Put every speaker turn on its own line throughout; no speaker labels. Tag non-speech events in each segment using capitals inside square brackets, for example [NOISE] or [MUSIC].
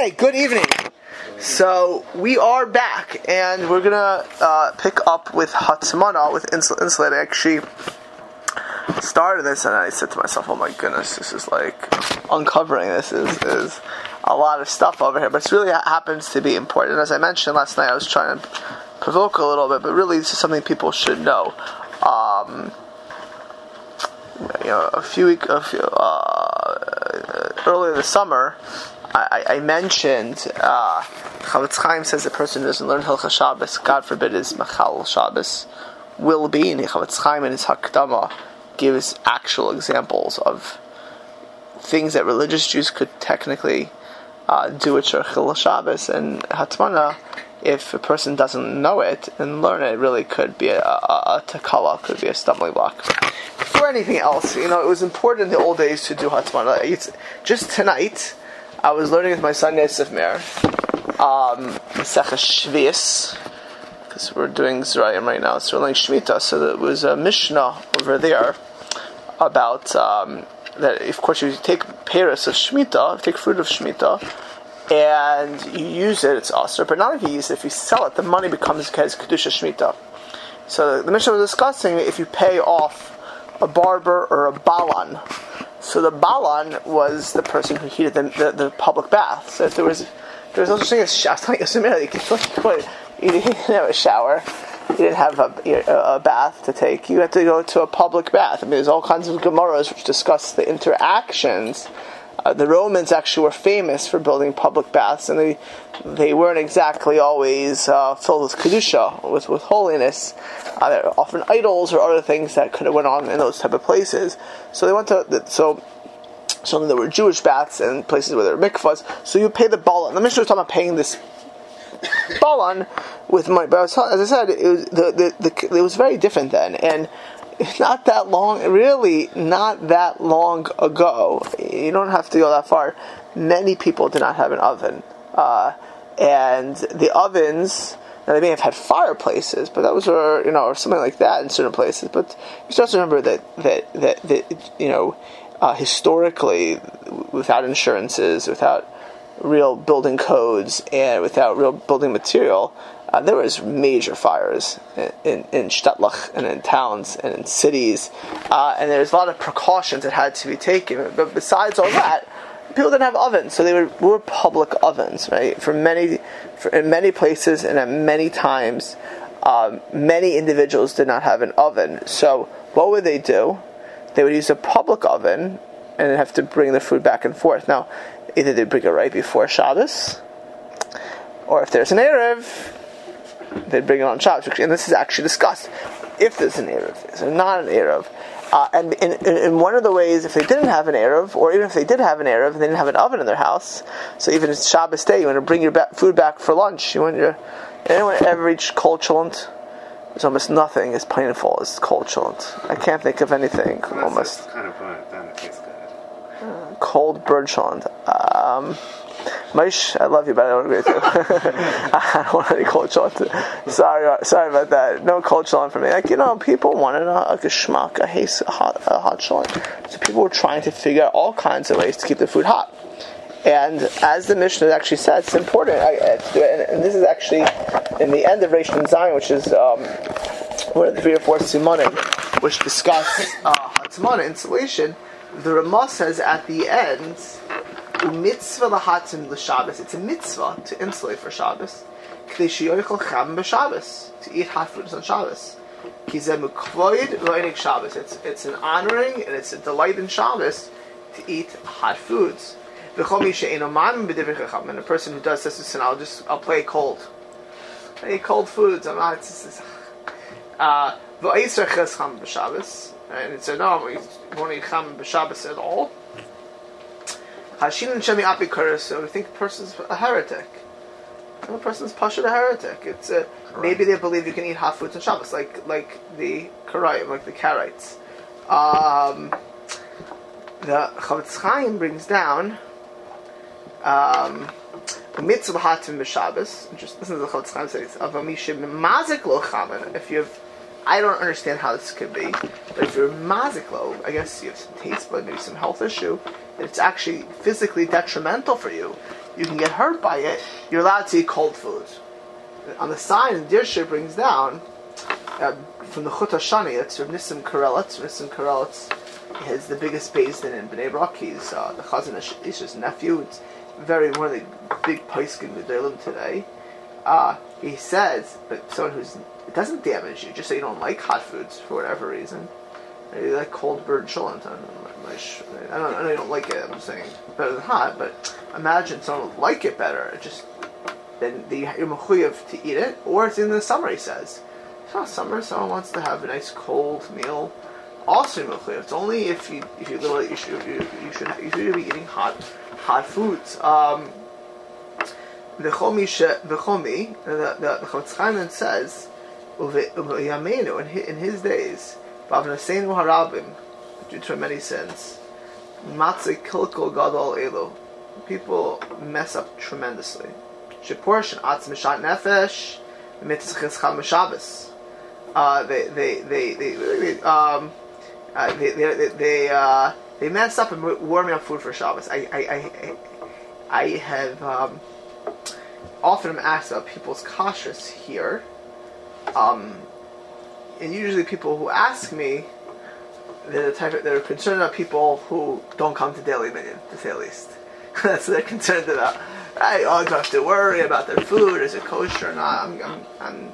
Okay, good evening. So we are back, and we're gonna uh, pick up with Hatzmana with insulin. I actually started this, and I said to myself, "Oh my goodness, this is like uncovering this is is a lot of stuff over here." But it really happens to be important. As I mentioned last night, I was trying to provoke a little bit, but really, this is something people should know. Um, you know, a few weeks, a few, uh, earlier this summer, I, I mentioned uh, Chofetz Chaim says the person who doesn't learn Hilchah Shabbos, God forbid, is Machal Shabbos, will be. And Chofetz Chaim in his Hakdama gives actual examples of things that religious Jews could technically uh, do at Shirchil Shabbos and Hatmana. If a person doesn't know it and learn it, it really could be a, a, a takala, could be a stumbling block. For anything else, you know, it was important in the old days to do Hatmana. It's just tonight I was learning with my son Yosef Meir, um, Shevi'is, because we're doing Zerayim right now. So we're learning Shemitah. So there was a Mishnah over there about um, that. Of course, you take Paris of Shemitah, take fruit of Shemitah, and you use it. It's awesome. But not if you use it. If you sell it, the money becomes kedusha Shemitah. So the Mishnah was discussing if you pay off a barber or a balan so the Balan was the person who heated the, the, the public bath. So if there was there was no such thing as shower, you didn't [LAUGHS] have a shower, you didn't have a, a, bath to take. You had to go to a public bath. I mean, there's all kinds of Gemaras which discuss the interactions. Uh, the Romans actually were famous for building public baths, and they they weren't exactly always uh, filled with kedusha, with with holiness. Uh, there are often idols or other things that could have went on in those type of places. So they went to so. So there were Jewish baths and places where there were mikvahs. So you pay the balan. The Mishnah was talking about paying this balan with money. But as I said, it was the, the, the, it was very different then, and [LAUGHS] not that long, really not that long ago. You don't have to go that far. Many people did not have an oven, uh, and the ovens now they may have had fireplaces, but that was, or you know, or something like that in certain places. But you just remember that that that, that you know, uh, historically, without insurances, without real building codes, and without real building material, uh, there was major fires in, in, in Stadtlach and in towns and in cities, uh, and there's a lot of precautions that had to be taken. But besides all that people didn't have ovens, so they were, were public ovens, right? For many, for, in many places and at many times, um, many individuals did not have an oven. So what would they do? They would use a public oven and have to bring the food back and forth. Now, either they bring it right before Shabbos, or if there's an Erev, they'd bring it on Shabbos. And this is actually discussed. If there's an Erev, is there not an Erev? Uh, and in, in, one of the ways, if they didn't have an Erev, or even if they did have an Erev, and they didn't have an oven in their house, so even it's Shabbos day, you want to bring your ba- food back for lunch, you want your, anyone ever reached cold chillent? There's almost nothing as painful as cold. I can't think of anything almost.
Kind of fun, it tastes good.
Uh, cold bird. Um, Maish, I love you, but I don't agree with you. [LAUGHS] I don't want any culture. Sorry, sorry about that. No culture for me. Like you know, people wanted a, like a schmuck, a, haze, a hot, a hot shot. So people were trying to figure out all kinds of ways to keep the food hot. And as the Mishnah actually said, it's important I, to do it. And, and, this is actually in the end of Reish Nun Zayin, which is um, one of the three or four simanim, which discuss uh, insulation. The Ramah says at the end mitzvah lahatim l'Shabbos. It's a mitzvah to insulate for Shabbos. K'dei cham b'Shabbos. To eat hot foods on Shabbos. Kizeh mukvoid roinik Shabbos. It's, it's an honoring and it's a delight in Shabbos to eat hot foods. V'chomi she'eno man b'divrei chacham. And a person who does this, listen, I'll just, I'll play cold. I cold foods. I'm not, it's, it's, uh. And it's a no, we won't eat cham b'Shabbos at all. Hashin and Shemi Apikura, so we think a person's a heretic. And the person's pasha a heretic. It's a, maybe they believe you can eat hot foods on Shabbos, like like the Karayim, like the Karaites. Um, the Chofetz Chaim brings down um, mitzvah hatim b'Shabbos. Just listen to the Chofetz Chaim says of a mishim mazik lo If you have, I don't understand how this could be, but if you're mazik lo, I guess you have some taste bud, maybe some health issue it's actually physically detrimental for you, you can get hurt by it, you're allowed to eat cold foods. On the sign, Dirshu brings down uh, from the Chut Hashani, that's Rav Nissim Karelitz. Nissim Karelitz is the biggest basin in Bnei Brak. He's uh, the Chazon Ish's nephew. It's very one of the big Paiskin Gedolim today. Uh, he says, but someone who's it doesn't damage you, just so you don't like hot foods for whatever reason. Maybe you like cold bird cholent. I don't, I don't, like it. I'm saying better than hot, but imagine someone would like it better. It just then the, mechuyev to eat it, or it's in the summer. He says it's not summer. Someone wants to have a nice cold meal. Also mechuyev. It's only if you if you literally you should you, you should you should be eating hot hot foods. Um, the chomi the chomi the the, Chofetz Chaim says in his, in his days, Bavnaseinu harabim, due to many sins, Matze kilkol gadol elo. People mess up tremendously. Sheportion atz mishat nefesh, mitzchis cham Shabbos. Uh, they they they they, um uh, they they they, uh, they mess up and warm up food for Shabbos. I I I, I have um, often asked about people's kashrus here um, and usually people who ask me, they're the type of, they're concerned about people who don't come to daily minyan, to say the least. [LAUGHS] That's what they're concerned about. I don't have to worry about their food, is it kosher or not. I'm, I'm, I'm,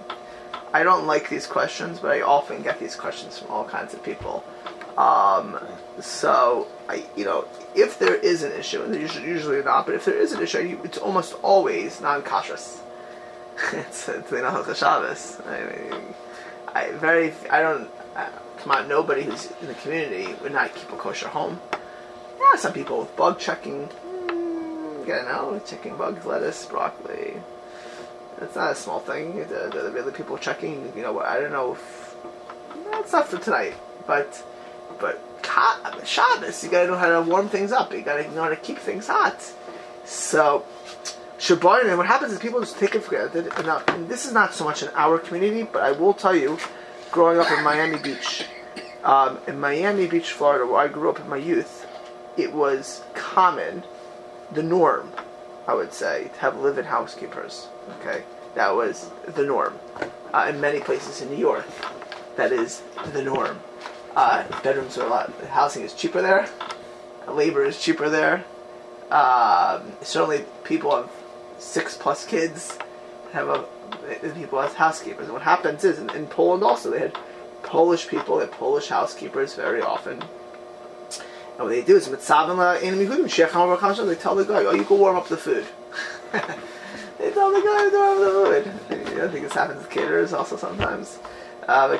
I don't like these questions, but I often get these questions from all kinds of people. Um, so, I, you know, if there is an issue, and usually, usually not, but if there is an issue, it's almost always non-kashrus [LAUGHS] it's it's Shabbos. I mean, I very I don't uh, on. Nobody who's in the community would not keep a kosher home. Yeah, some people with bug checking. Mm, gotta know, checking bugs, lettuce, broccoli. It's not a small thing. The, the, the people checking. You know, I don't know. if... That's not for tonight, but but Shabbos, you gotta know how to warm things up. You gotta know how to keep things hot. So Shabbat, and what happens is people just take it for granted. And, and this is not so much in our community, but I will tell you, growing up in Miami Beach, um, in Miami Beach, Florida, where I grew up in my youth, it was common, the norm, I would say, to have live-in housekeepers. Okay, that was the norm. Uh, in many places in New York, that is the norm. Uh, bedrooms are a lot. Housing is cheaper there. Labor is cheaper there. Um, certainly, people have six plus kids have a people as housekeepers. And what happens is in, in Poland also they had Polish people, they Polish housekeepers very often. And what they do is they tell the guy, "Oh, you go warm up the food." [LAUGHS] they tell the guy to warm up the food. I think this happens to caterers also sometimes. Uh,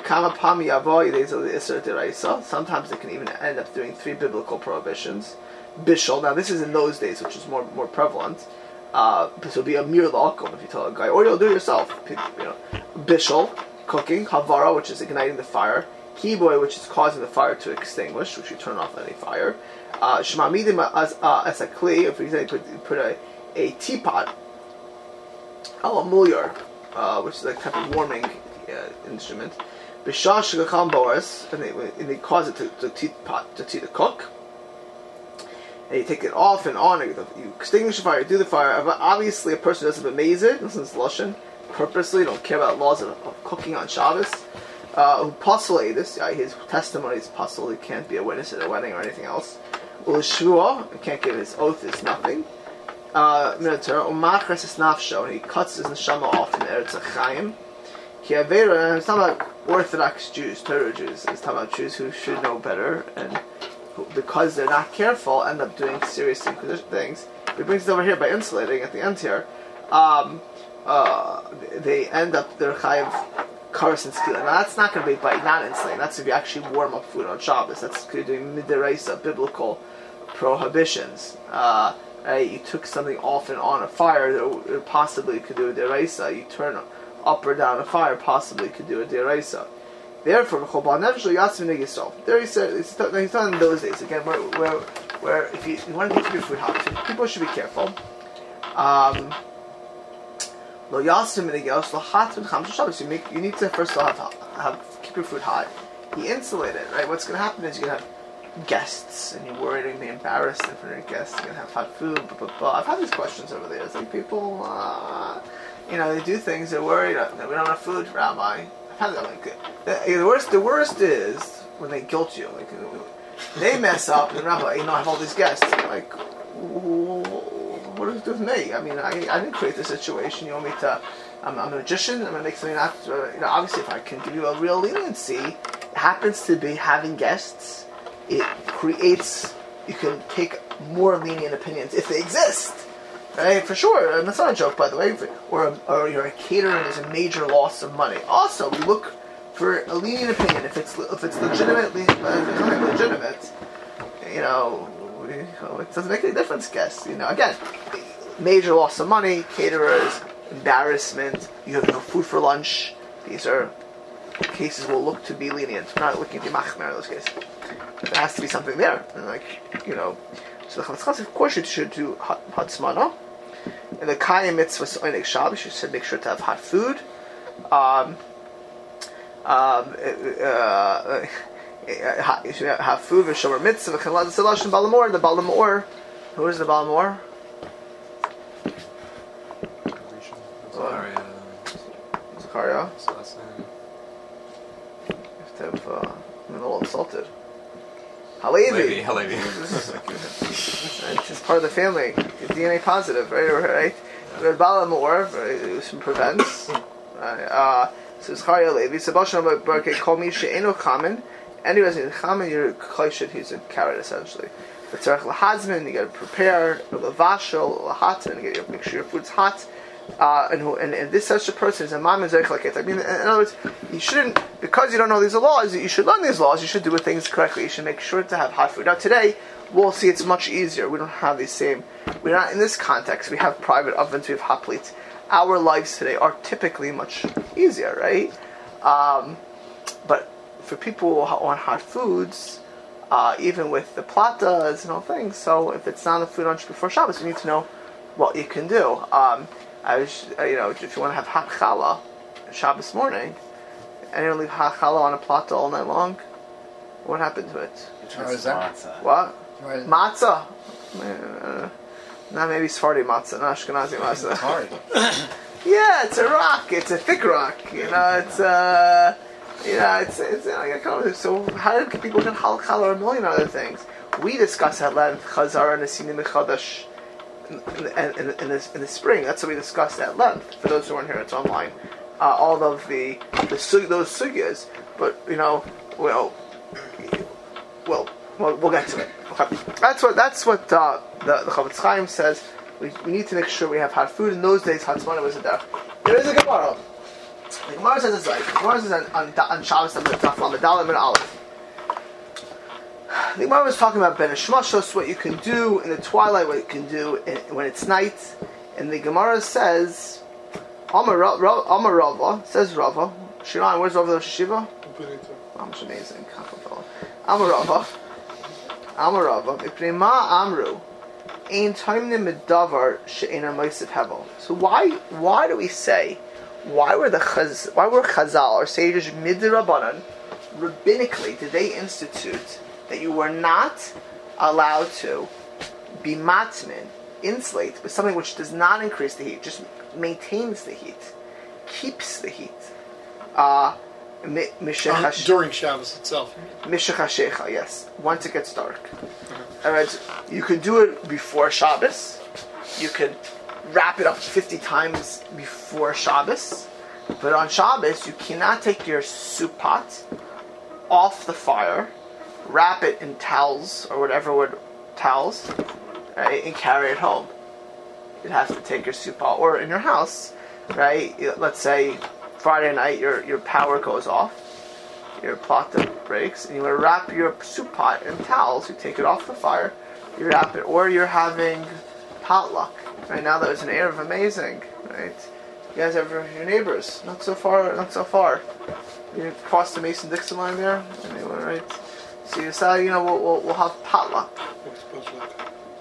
sometimes they can even end up doing three biblical prohibitions. Bishul. Now this is in those days, which is more more prevalent. Uh, this will be a mir la'akum if you tell a guy, or you'll do it yourself. You know, bishul, cooking, havara, which is igniting the fire, kiboy, which is causing the fire to extinguish, which you turn off any fire. Uh, shmamidim as uh, as a kli, if you put, put a, a teapot, al uh, which is a type of warming uh, instrument. Bishash boris, and they and they cause it to, to teapot to, to cook and you take it off and on, you extinguish the fire, you do the fire. Obviously, a person doesn't amaze it, this is Lushan, purposely, don't care about laws of, of cooking on Shabbos. Uh, who this, guy, his testimony is puzzle, he can't be a witness at a wedding or anything else. Ulishua, he can't give his oath, is nothing. Uh, Umachres is nafsho, and he cuts his neshama off in Eretz Chaim. Kiavera, it's not about Orthodox Jews, Torah Jews, it's talking about Jews who should know better, and because they're not careful, end up doing serious things. He brings it over here by insulating at the end here. Um, uh, they end up their chayiv karas and skila. Now that's not going to be by not insulating. That's if you actually warm up food on Shabbos. That's doing midiraisa, biblical prohibitions. Uh, right? You took something off and on a fire that possibly could do a deraisa. You turn up or down a fire, possibly could do a deraisa. Therefore, Chobal Nefesh Yasim. There he said, he's talking in those days again, where, where, where if you, you want to keep your food hot, people should be careful. Um, Lo Yasim Negos Lo Hot and Shabbos. You make, you need to first of all have, have keep your food hot. He insulated, right? What's going to happen is you're going to have guests and you're worried gonna embarrassed in front of your guests. You're gonna have hot food. Blah, blah, blah. I've had these questions over there. It's like people, uh, you know, they do things. They're worried that we don't have food, Rabbi. I've had that. Like the, the worst. The worst is when they guilt you. Like they mess up and Rabbi, you know, I have all these guests. Like, it do with me? I mean, I, I didn't create the situation. You want me to? I'm, I'm a magician. I'm gonna make something not. Uh, you know, obviously, if I can give you a real leniency, it happens to be having guests. It creates. You can take more lenient opinions if they exist. Right, for sure. And that's not a joke, by the way. Or, or you're a caterer and there's a major loss of money. Also, we look for a lenient opinion. If it's if it's legitimate, if it's legitimate, you know, we, it doesn't make any difference. Guess you know. Again, major loss of money, caterers, embarrassment. You have no food for lunch. These are cases will look to be lenient. We're not looking to be machmer in those cases. There has to be something there. And like you know, so the chametz of course you should do hatzmana. And the kaya mitzvah oinik shabbos, you should make sure to have hot food. Um, um, uh, uh, you should have food v'shomer mitzvah v'chalad zelash and Ba'al HaMaor. The Ba'al HaMaor, who is the Ba'al
HaMaor?
Zakaria.
What's the last name?
You have to have, uh, I'm a little insulted. Halevi.
Halevi. [LAUGHS]
It's just part of the family. DNA positive, right? Right. Right. Ba'al HaMaor, right, prevents. Right. Uh, so Zachariah Levi. So Basham Barke call me she'eno chamen. Anyone who's in chamen, you're klaishet. He's a carrot essentially. But tzarech lahazmin, you got to prepare. Lavashel lahatan, you got to make sure your food's hot. Uh, and, who, and, and this such a person is a like it. I mean, in other words, you shouldn't because you don't know these laws. You should learn these laws. You should do things correctly. You should make sure to have hot food. Now today, we'll see it's much easier. We don't have these same. We're not in this context. We have private ovens. We have hot plates. Our lives today are typically much easier, right? Um, but for people who want hot foods, uh, even with the platas and all things, so if it's not a food lunch before Shabbos, you need to know what you can do. Um, I was, uh, you know, if you want to have hot challah Shabbos morning, anyone leave hot challah on a plata all night long? What happened to it?
How is that?
What?
Why-
Matzah. Uh, not maybe Sephardi matzah, not Ashkenazi
It's
matzah.
hard. [LAUGHS]
Yeah, it's a rock. It's a thick rock. You know, it's uh, you know, it's it's like a of- so. How did people get halakha or a million other things? We discuss at length Chazar and Asinim Chadash in, in, in, the, in the spring. That's what we discussed at length. For those who weren't here, it's online. Uh, all of the the those sugyas, but you know, well, well, we'll, we'll get to it. That's what that's what uh, the the Chofetz Chaim says. We, we need to make sure we have hot food. In those days, Hatzmana was a derech. There is a Gemara. The Gemara says it's like the Gemara says on on, on Shabbos on the Lamadalim and Aleph. The Gemara was talking about Ben Shmashos, what you can do in the twilight, what you can do in, when it's night. And the Gemara says, Amar Ra- Ra- Amar Rava, says Rava. Shiran, where's Rava the Shiva? Much amazing. Amar Rava. Amar Rava. Iprima Amru. Ein Taimnim Medavar She'enar Moisef Hevel. So why why do we say why were the Chaz, why were Chazal or sages midrabanan rabbinically did they institute that you were not allowed to be matmin insulate with something which does not increase the heat, just maintains the heat, keeps the heat. Uh, mi- mishechash-
during Shabbos itself.
Mishachashecha, yes. Once it gets dark. Alright, you could do it before Shabbos. You could wrap it up 50 times before Shabbos. But on Shabbos, you cannot take your soup pot off the fire, wrap it in towels or whatever would towels, right, and carry it home. You'd have to take your soup pot, or in your house, right? Let's say Friday night your your power goes off your pot breaks, and you want to wrap your soup pot in towels. You take it off the fire, you wrap it, or you're having potluck. Right now, that was an air of amazing. Right, you guys ever your neighbors? Not so far, not so far. You cross the Mason-Dixon line there. Anyway, right? So you decide, you know, we'll, we'll, we'll have potluck.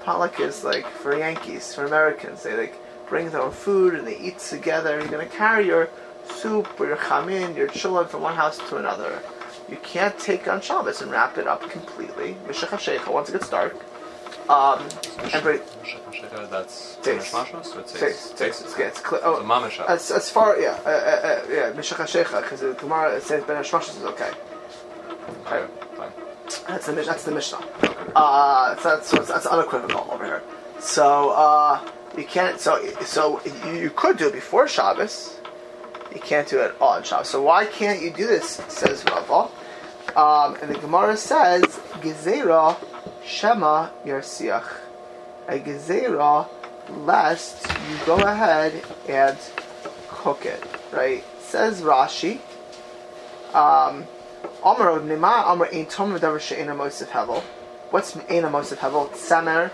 Potluck is like for Yankees, for Americans. They like bring their own food and they eat together. You're gonna carry your soup or your chamin, your chulad from one house to another. you can't take on Shabbos and wrap it up completely. Mishach once it gets dark. Um,
that's
Taste.
mishmashos? So it's
taste, taste, it's, it's clear.
So
Oh,
mamisha.
as, as far, yeah, uh, uh, uh, yeah, Mishach HaShecha, because the Gemara says Ben Hashmashos is okay.
Okay, fine.
That's the that's the Mishnah. Uh, so that's so it's- that's unequivocal over here. So uh, you can't. So so you, you could do it before Shabbos. You can't do it on Shabbos. So why can't you do this? Says Rava. Um, and the Gemara says Gezerah Shema Yarsiach. A Gezerah, lest you go ahead and cook it. Right? Says Rashi. Um. What's Eina Mosef Hevel? Tsamer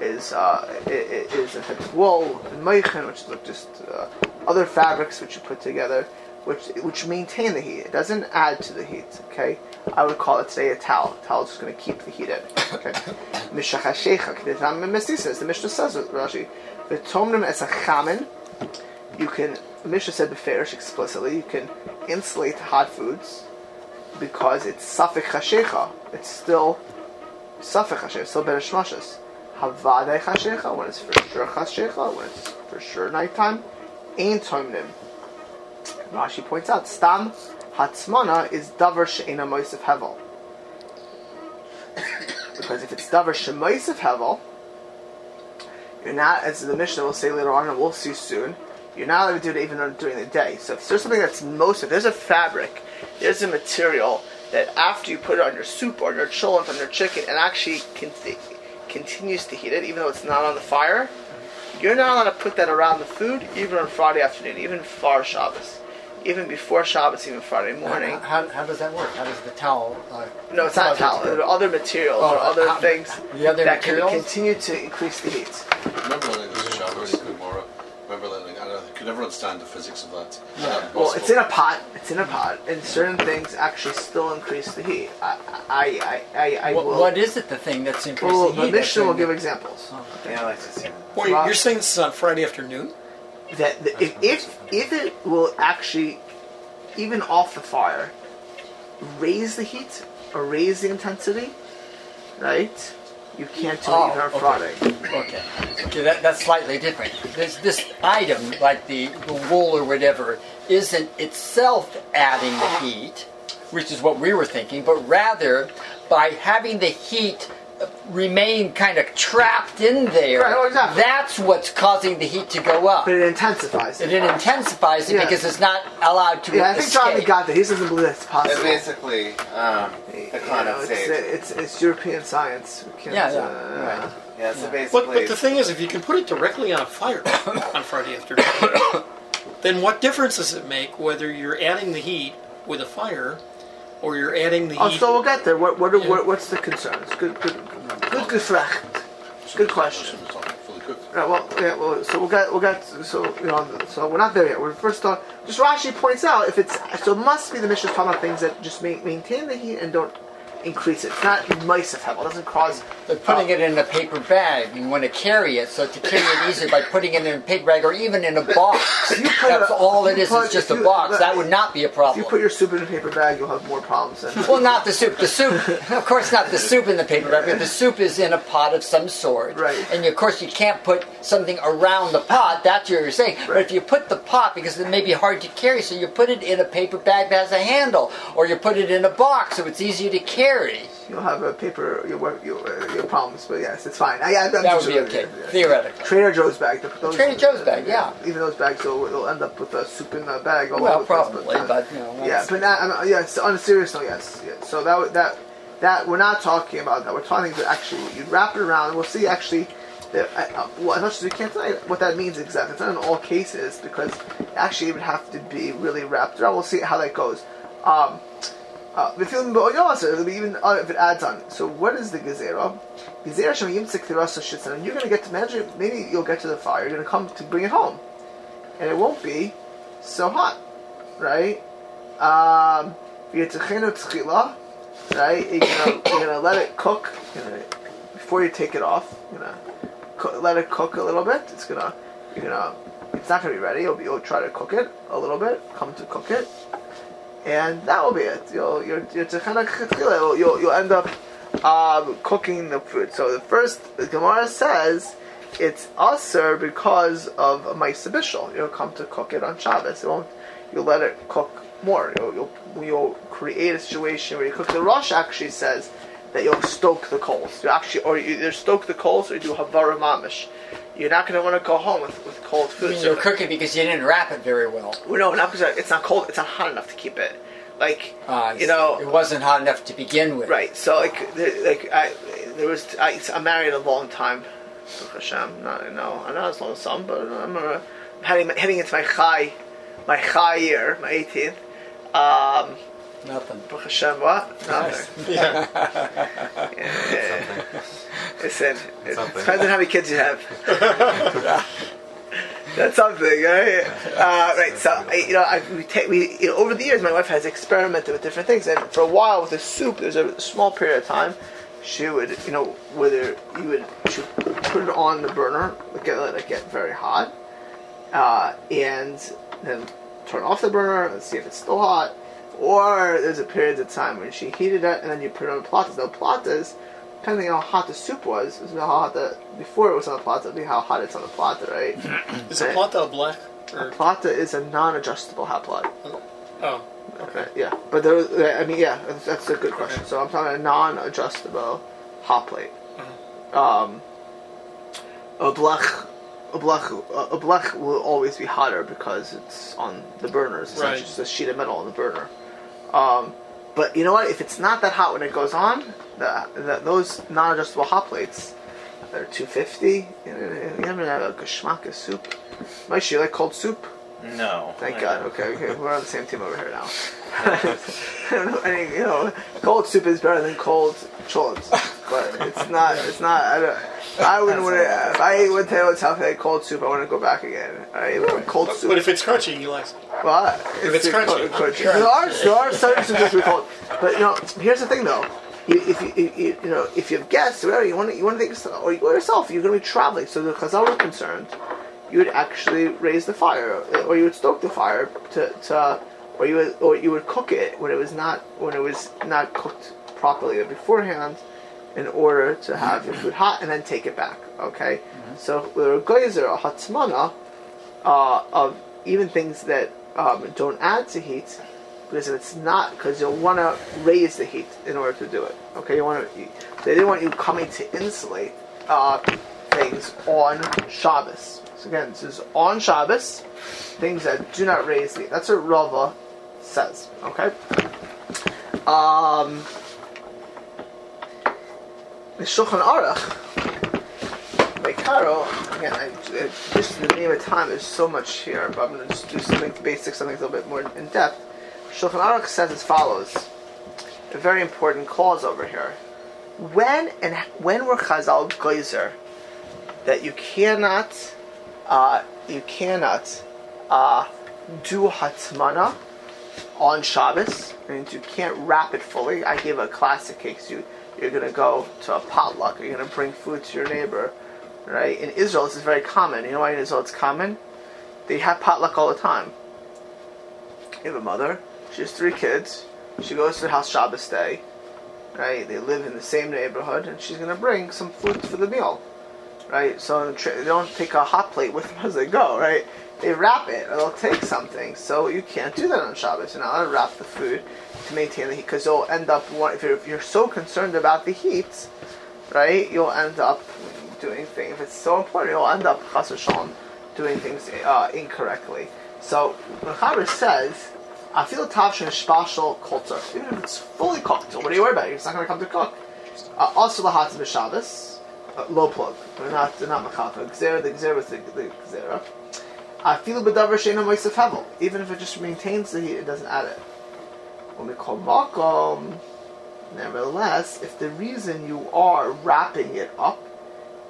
is uh, is a type of wool and Meichen, which is just uh, other fabrics which you put together, which which maintain the heat. It doesn't add to the heat. Okay, I would call it today a towel. A towel is just going to keep the heat in. Okay, the Mishnah says it, Rashi. V'tomnim es a chamin. You can. The Mishnah said beferish explicitly. You can insulate hot foods because it's Safik Hashecha. It's still Safik Hashecha, still better Shmashas. Havadei Hashecha, when it's for sure Hashecha, when it's for sure nighttime. Ain Toimnim. Rashi points out, Stam Hatzmana is Davar She'ena Moisef Hevel. because if it's Davar She'moisef Hevel, you're not, as the Mishnah will say later on, and we'll see soon, you're not allowed to do it even during the day. So if there's something that's most, if there's a fabric, there's a material that after you put it on your soup or your cholent, on your chicken, it actually con- continues to heat it, even though it's not on the fire, you're not allowed to put that around the food, even on Friday afternoon, even far Shabbos. Even before Shabbos, even Friday morning.
How, how does that work? How does the towel? Uh,
No, it's not
cause it
towel.
to-
There are other materials
Oh,
or other
how-
things
the other
that can continue to increase the heat.
Remember learning this in Shabbos, Gemara. Remember learning, I don't, could never understand the physics of that.
Yeah.
Well, it's in a pot. It's in a pot, and certain things actually still increase the heat. I, I, I, I, I
What,
will.
what is it? The thing that's increasing
well, the
heat?
Mishnah will
That's
give
in-
examples.
Yeah, I like to see.
Wait,
Rob-
you're saying this is on Friday afternoon?
That the, if, if if it will actually, even off the fire, raise the heat or raise the intensity, right? You can't do
Oh,
it even on
okay.
Friday.
Okay, okay, that, that's slightly different. This this item, like the, the wool or whatever, isn't itself adding the heat, which is what we were thinking, but rather by having the heat remain kind of trapped in there,
Right, oh, exactly.
that's what's causing the heat to go up.
But it intensifies it.
it intensifies it
Yeah.
because it's not allowed to
Yeah, I think
escape.
Johnny got that. He doesn't believe that's
It's
possible.
basically um, the
You know, it's, it's it's European science. We can't,
Yeah, yeah,
uh,
right.
yeah, so
yeah.
basically,
But, but the thing is, if you can put it directly on a fire on Friday afternoon, [COUGHS] then what difference does it make whether you're adding the heat with a fire or you're adding the
Oh,
heat?
so we'll get there. What, what, are, what what's the concerns? Good, good, good, good fracht. Good question.
It's not fully cooked.
Right, well, yeah, well, so we'll get, we'll get, so you know, so we're not there yet. We're first on. Just Rashi points out if it's so, it must be the Mishnah talking about things that just ma- maintain the heat and don't increase it. It's not mice of hevel. It doesn't cause.
They're putting uh, it in a paper bag. You want to carry it, so to carry it easier by putting it in a paper bag or even in a box.
You put
That's
a-
all it is. It's just
if
a
you-
box. That would not be a
If you put your soup in a paper bag, you'll have more problems. Than,
Well, not the soup. The soup, of course, not the soup in the paper bag. But the soup is in a pot of some sort,
Right.
And of course, you can't put something around the pot. That's what you're saying. Right. But if you put the pot, because it may be hard to carry, so you put it in a paper bag that has a handle, or you put it in a box so it's easier to carry.
You'll have a paper your your, uh, your problems. But yes, it's fine. I, I,
That would be okay,
yeah,
theoretically.
Trader Joe's bag. the- Those,
Trader Joe's bag, yeah.
Even those bags will, will end up with the soup in the bag. all
Well,
over the place,
probably,
uh,
but you know.
yeah, but not, I'm, yes. On a serious note, yes. Yeah. So that that that we're not talking about that. We're talking about actually you wrap it around. and We'll see actually. That, uh, uh, well, as much as we can't tell what that means exactly. It's not in all cases because actually it would have to be really wrapped around. We'll see how that goes. Um, know, it'll be even uh, if it adds on. So what is the gezerah? Gezerah shem yimtzik tirasa. And you're going to get to imagine. Maybe you'll get to the fire. You're going to come to bring it home, and it won't be so hot, right? Um, v'yetachenu tchila, right? You're gonna, [COUGHS] you're gonna let it cook gonna, before you take it off. You're gonna let it cook a little bit. It's gonna, you're gonna, it's not gonna be ready. You'll, be, you'll try to cook it a little bit. Come to cook it, and that will be it. You'll techana you'll, you'll end up um, cooking the food. So the first the Gemara says it's usher because of a ma'aseh You'll come to cook it on Shabbos. You won't. You'll let it cook more. You'll, you'll you'll create a situation where you cook. The Rosh actually says that you'll stoke the coals. You actually, or you either stoke the coals or you do havara mamish. You're not going to want to go home with, with cold food.
mean,
So-
you're cooking because you didn't wrap it very well.
well, no, not because it's not cold. It's not hot enough to keep it. Like
Uh,
you know,
it wasn't hot enough to begin with.
right? So like, there, like I, there was. I, I'm married a long time. Hashem. Not, no, I'm not as long as some, but I'm uh, heading heading into my high, my high year, my 18th. Um,
Nothing.
Baruch Hashem, what? Nothing. [LAUGHS]
Yeah.
Yeah, yeah. Listen, it
Something.
depends on how many kids you have. [LAUGHS] That's something, right? Uh, right. So, I, you know, I, we take we you know, over the years, my wife has experimented with different things, and for a while with the soup, there's a small period of time she would, you know, whether you would she would put it on the burner, get let it get very hot, uh, and then turn off the burner and see if it's still hot. Or there's a period of time when she heated it and then you put it on the platas. Now platas, depending on how hot the soup was, is how hot the before it was on the plata, it'd be how hot it's on the plata, right? [CLEARS THROAT]
Is a plata a black? Or,
plata is a non-adjustable hot plate.
oh,
Okay, yeah, but there, was- I mean, yeah, that's, that's a good question. So I'm talking a non-adjustable hot plate. Um, a blech, a blech, a blech will always be hotter because it's on the burners. It's
Right.
just a sheet of metal on the burner. Um, but you know what? If it's not that hot when it goes on, the, the, those non-adjustable hot plates, they're 250. You, you haven't a geschmack of soup. Moshe, you like cold soup?
No.
Thank God.
don't.
Okay, okay, we're on the same team over here now. [LAUGHS] [LAUGHS] I don't know. I mean, you know, cold soup is better than cold cholips, but it's not. It's not. I, don't, I wouldn't want to. If I ate one day with South cold soup, I want to go back again. I ate cold soup.
but if it's crunchy, you like. it.
Well,
If it's crunchy.
crunchy. There are there are certain soups that we cold, but you know, here's the thing though. You, if you, you, you you know if you have guests, whatever you want to you want to think or you go yourself, you're going to be traveling. So the Chazal were concerned, you would actually raise the fire, eh, or you would stoke the fire to, to or you would or you would cook it when it was not when it was not cooked properly beforehand, in order to have your food hot and then take it back. Okay, so with a geyser, a hatzmana, uh, of even things that um, don't add to heat, because if it's not, because you'll want to raise the heat in order to do it. Okay, you want to. They didn't want you coming to insulate uh, things on Shabbos. So again, this is on Shabbos, things that do not raise the. That's what Rava says. Okay. Um, the Shulchan Aruch by again, I, I, just in the name of time, there's so much here, but I'm going to just do something basic, something a little bit more in depth. Shulchan Aruch says as follows, a very important clause over here. When and when were Chazal geyser that you cannot, uh, you cannot uh, do hatzmana on Shabbos, and you can't wrap it fully. I give a classic case. You you're gonna go to a potluck. You're gonna bring food to your neighbor, right? In Israel, this is very common. You know why in Israel it's common? They have potluck all the time. You have a mother. She has three kids. She goes to the house Shabbos day, right? They live in the same neighborhood, and she's gonna bring some food for the meal, right? So they don't take a hot plate with them as they go, right? They wrap it, or they'll take something. So you can't do that on Shabbos. You're not to wrap the food to maintain the heat, because you'll end up if you're, if you're so concerned about the heat, right? You'll end up doing things. If it's so important, you'll end up chas doing things uh, incorrectly. So Mechaber says, I feel tavshin spashal kultur, even if it's fully cooked. What do you worry about? It's not going to come to cook. Uh, also lahatz b'Shabbos, uh, low plug. They're not they're not mechaka. Gzera the gzera is the, the gzera. I feel b'davar sheina moisef hevel. Even if it just maintains the heat, it doesn't add it. When we call makom, nevertheless, if the reason you are wrapping it up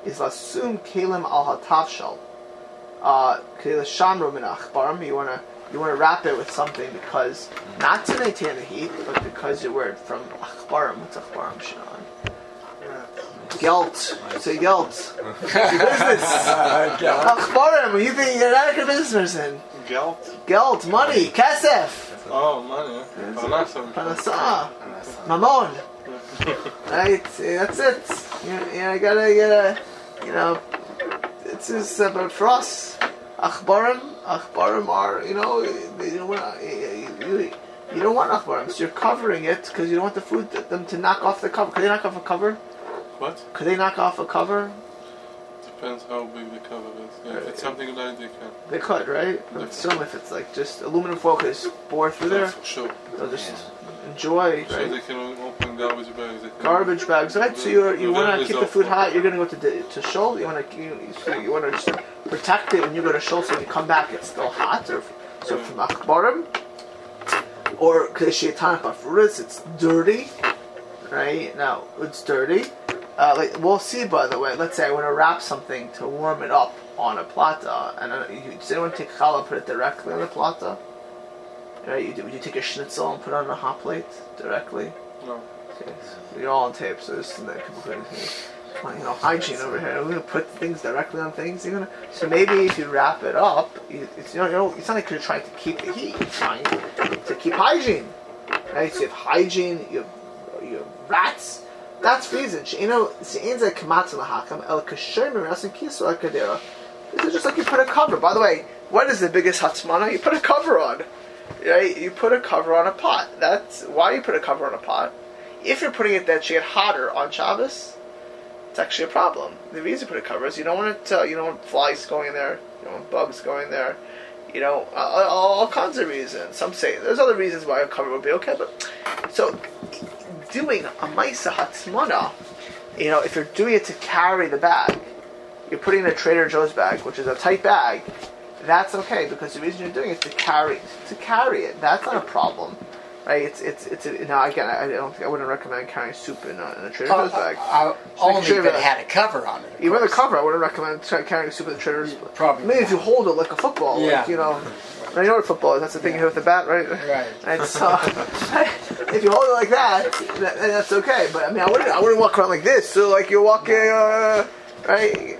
is assume kalim al hatavshal, uh, shamru min achbarim, you want to you want to wrap it with something because not to maintain the heat, but because you wear it from achbarim. What's achbarim, Shinon? Gelt. Say gelt. Your business. [LAUGHS] Achbarim. You think you're not a good business person?
Gelt?
Geld, money, kesef.
Oh, money. Parnasa.
Parnasa. Mamon. right? That's it. You, you know, you gotta, you gotta, you know, it's just about for us. Achbarim, achbarim are, you know, you don't want, you, you, you don't want achbarim, so you're covering it because you don't want the food them to knock off the cover. Could they knock off a cover?
What?
Could they knock off a cover?
Depends how big the cover is. Yeah, if it's uh, something like they can.
They could, right? But still, if it's like just aluminum foil, could just bore through there.
For sure.
They'll just enjoy,
So
right?
they can open garbage bags. They can
garbage bags, right? So you you
The
want to keep the food
for-
hot. You're going to go to the, to shul. You want to you, so you want to just protect it when you go to shul. So when you come back, it's still hot. Or so from akbarim or kishietan pafuris, it's dirty, right? Now it's dirty. Uh, like we'll see. By the way, let's say I want to wrap something to warm it up on a plata, and uh, you, does anyone take challah and put it directly on the plata? Right? You. Would you take a schnitzel and put it on a hot plate directly?
No.
Okay, so you're all on tape, so this is the people couldn't hear. Well, You know, hygiene over here. We're gonna put things directly on things. You're gonna, so maybe if you wrap it up, you, it's you know, you know, it's not like you're trying to keep the heat. You're trying to keep hygiene, right? So you have hygiene. You have, you have rats. That's reason. You know, she'inza kamatz lahakam el kasher mirasin kisu el kadera. This is just like you put a cover. By the way, what is the biggest hatzmana? You put a cover on. Right? You put a cover on a pot. That's why you put a cover on a pot. If you're putting it that get hotter on Shabbos, it's actually a problem. The reason you put a cover is you don't want it to, you don't want flies going in there, you don't want bugs going there, you know, all, all kinds of reasons. Some say there's other reasons why a cover would be okay, but so doing a Maisa Hatzmana, you know, if you're doing it to carry the bag, you're putting in a Trader Joe's bag, which is a tight bag, that's okay because the reason you're doing it is to carry to carry it. That's not a problem, right? It's it's it's a, now again. I, I don't think I wouldn't recommend carrying soup in a, in a Trader Joe's bag.
Uh, uh, only
sure
if it had a cover on it.
Even the cover, I wouldn't recommend carrying soup in the Trader Joe's.
Probably
Maybe if you hold it like a football, like,
Yeah.
you know. I know what football is. That's the thing you hit with the bat, right?
Right.
And so, [LAUGHS] if you hold it like that, that, then that's okay. But I mean, I wouldn't, I wouldn't walk around like this. So like you're walking, uh, right?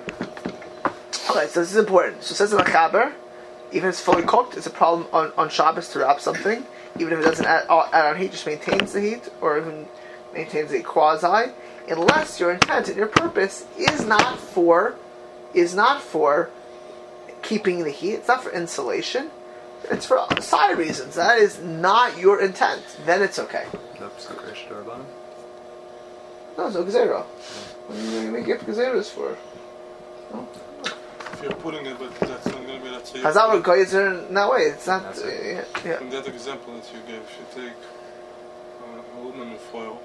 Okay, so this is important. So it says in the Chaber, even if it's fully cooked, it's a problem on, on Shabbos to wrap something. Even if it doesn't add, add on heat, just maintains the heat, or even maintains a quasi, unless your intent and your purpose is not for, is not for keeping the heat. It's not for insulation. It's for side reasons. That is not your intent. Then it's okay.
That's the Krish Darban.
No, it's no gazera. What are you going to make up gazeras for?
If you're putting it, but that's not going to be that safe.
Hazama geyser in that way. It's not.
That's
Uh, yeah, yeah.
In that example that you gave, if you take uh, aluminum foil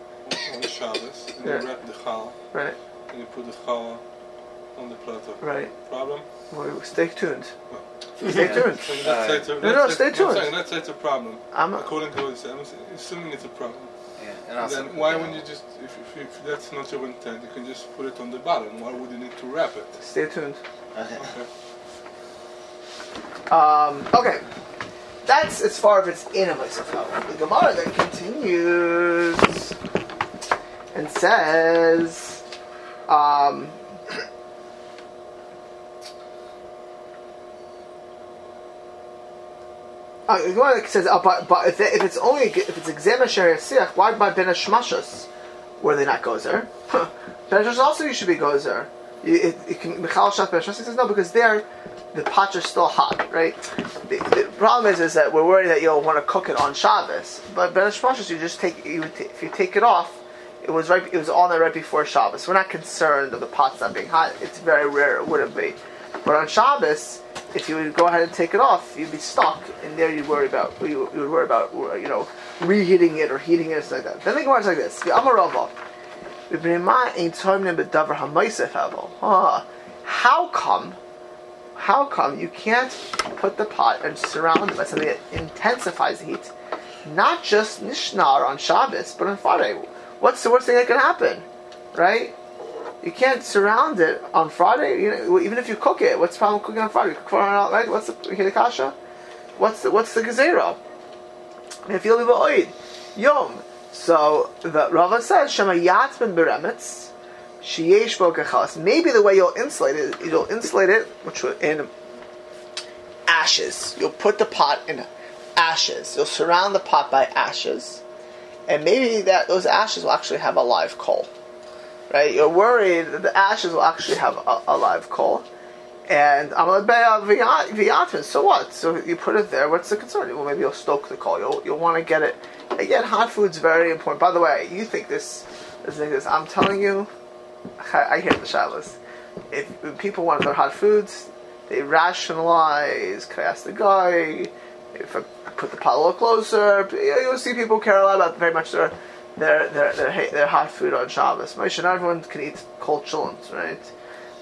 on the Shabbos and
Yeah.
you wrap the challah
Right,
and you put the challah on the platter.
right.
Problem?
Well, stay tuned.
No.
Stay tuned.
So [LAUGHS] let's
Uh,
a,
no, no,
say-
stay tuned.
saying, let's say it's a problem.
I'm.
According to what you said, I'm assuming it's a problem.
Yeah, and also,
then why wouldn't you just, if, if, if that's not your intent, you can just put it on the bottom. Why would you need to wrap it?
Stay tuned.
Okay.
Okay. [LAUGHS]
Um, okay. That's as far as it's in a Moisefel. The Gemara then continues and says, um, uh, says, uh, but, but if, if it's only if it's examine shari siach, why by ben shmashas were they not gozer? [LAUGHS] ben Hashmashas also you should be gozer. It, can Michal Shas Ben says no because there the potch is still hot, right? The, the problem is, is that we're worried that you'll want to cook it on Shabbos. But Ben you just take, you ta- if you take it off, it was right, it was on there right before Shabbos. We're not concerned of the pots not being hot. It's very rare it wouldn't be. But on Shabbos, if you would go ahead and take it off, you'd be stuck, and there you'd worry about, you, you would worry about, you know, reheating it or heating it, like that. Then the Gemara is like this: Amarava. Ah, How come? How come you can't put the pot and surround it by something that intensifies the heat? Not just Nishnar on Shabbos, but on Friday. What's the worst thing that can happen? Right? You can't surround it on Friday. You know, even if you cook it, what's the problem cooking on Friday? Cook right? What's the Hidakasha? What's the what's the gezerah? If you'll be oid yom. So the Rava says Shema ben Beremetz Maybe the way you'll insulate it, you'll insulate it, which in ashes. You'll put the pot in ashes. You'll surround the pot by ashes, and maybe that those ashes will actually have a live coal. Right? You're worried that the ashes will actually have a, a live coal. And I'm like, viatin. So what? So you put it there. What's the concern? Well, maybe you'll stoke the coal. You'll you'll want to get it. Again, hot food's very important. By the way, you think this? This thing is. I'm telling you, I, I hear the shabbos. If, if people want their hot foods, they rationalize. Can I ask the guy? If I put the pot a little closer, you'll see people care a lot about very much their their their their, their hot food on Shabbos. Moshe, not everyone can eat cold chillins, right?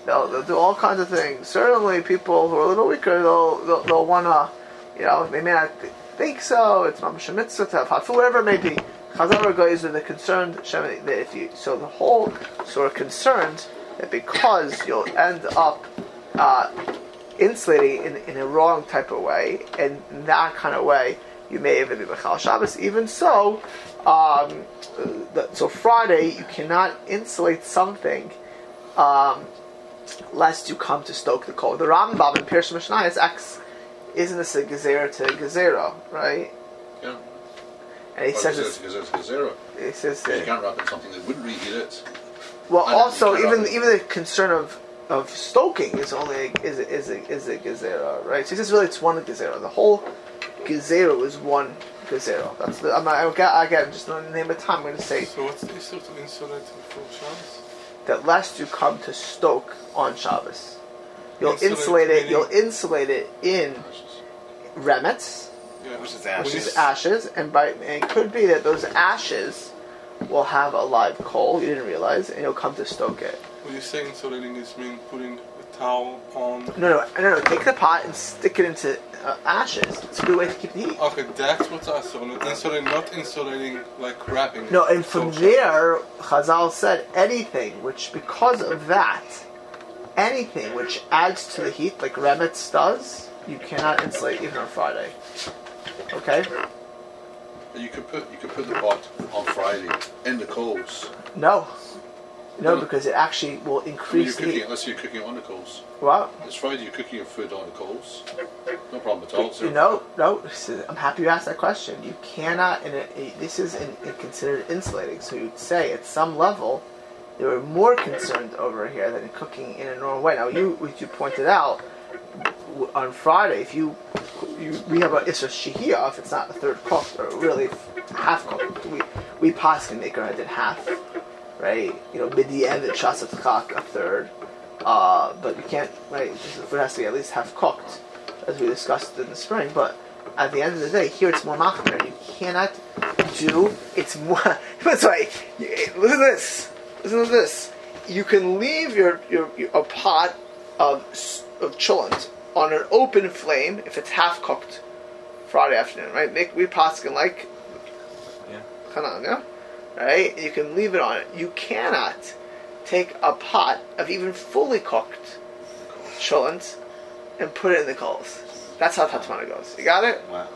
They'll, they'll do all kinds of things. Certainly, people who are a little weaker, they'll they'll, they'll wanna, you know, they may not think so. It's mamash mitzvah to have hot food, whatever it may be. Chazal guys are the concerned if you so the whole sort of concerned that because you'll end up uh, insulating in, in a wrong type of way, and in that kind of way, you may even be Mechal Shabbos. Even so, um, the, so Friday, you cannot insulate something um, lest you come to stoke the coal. The Rambam in Pirush Mishnayos X isn't this a gezerah to gezerah, right?
Yeah.
And he
Well,
says
it's,
it's,
it's zero.
he says
you can't wrap in something that wouldn't reheat it.
well.
Know,
Also, even even the concern of of stoking is only is a, is a, is a gezerah, right? So he says really it's one gezerah. The whole gezerah is one gezerah. That's the I'm not, I get I get just in the name of time. I'm going to say
So what's the issue to insulate for Shabbos?
that lest you come to stoke on Shabbos, you'll
Insulate
insulate it. You'll insulate it in remetz,
Yeah.
Which is ashes.
which
ashes.
is ashes, and by and it could be that those ashes will have a live coal you didn't realize, and you'll come to stoke it.
What you say insulating is mean putting a towel on.
No, no, no, no. Take the pot and stick it into uh, ashes. It's a good way to keep the heat.
Okay, that's what's also insulating, not insulating like wrapping.
No, and from
So-
there, Chazal said anything which, because of that, anything which adds to the heat, like Remetz does, you cannot insulate even on Friday. Okay?
You could put you could put the pot on Friday in the coals.
No. No,
No.
because it actually will
I
increase the
cooking
heat.
it, let's you're cooking it on the coals.
What?
It's Friday, you're cooking your food on the coals. No problem at all.
you know, no, is- I'm happy you asked that question. You cannot, and it, it- this is in, considered insulating, so you'd say at some level, they were more concerned over here than cooking in a normal way. Now, you, what you pointed out, on Friday, if you, you we have a it's a Shihia, if it's not a third cooked, or really half cooked, we, we possibly make our did half, right? You know, midi and Shasat Chak, a third. Uh, but you can't, right? This It has to be at least half cooked, as we discussed in the spring. But at the end of the day, here it's more machmir. You cannot do. It's more. That's why. Listen to this. Listen to this. You can leave your your, your a pot of of chillent on an open flame if it's half cooked Friday afternoon, right? Make we paskin like
Yeah.
Hanan, yeah? Right? You can leave it on it. You cannot take a pot of even fully cooked cholent and put it in the coals. That's how Tatmana goes. You got it?
Wow.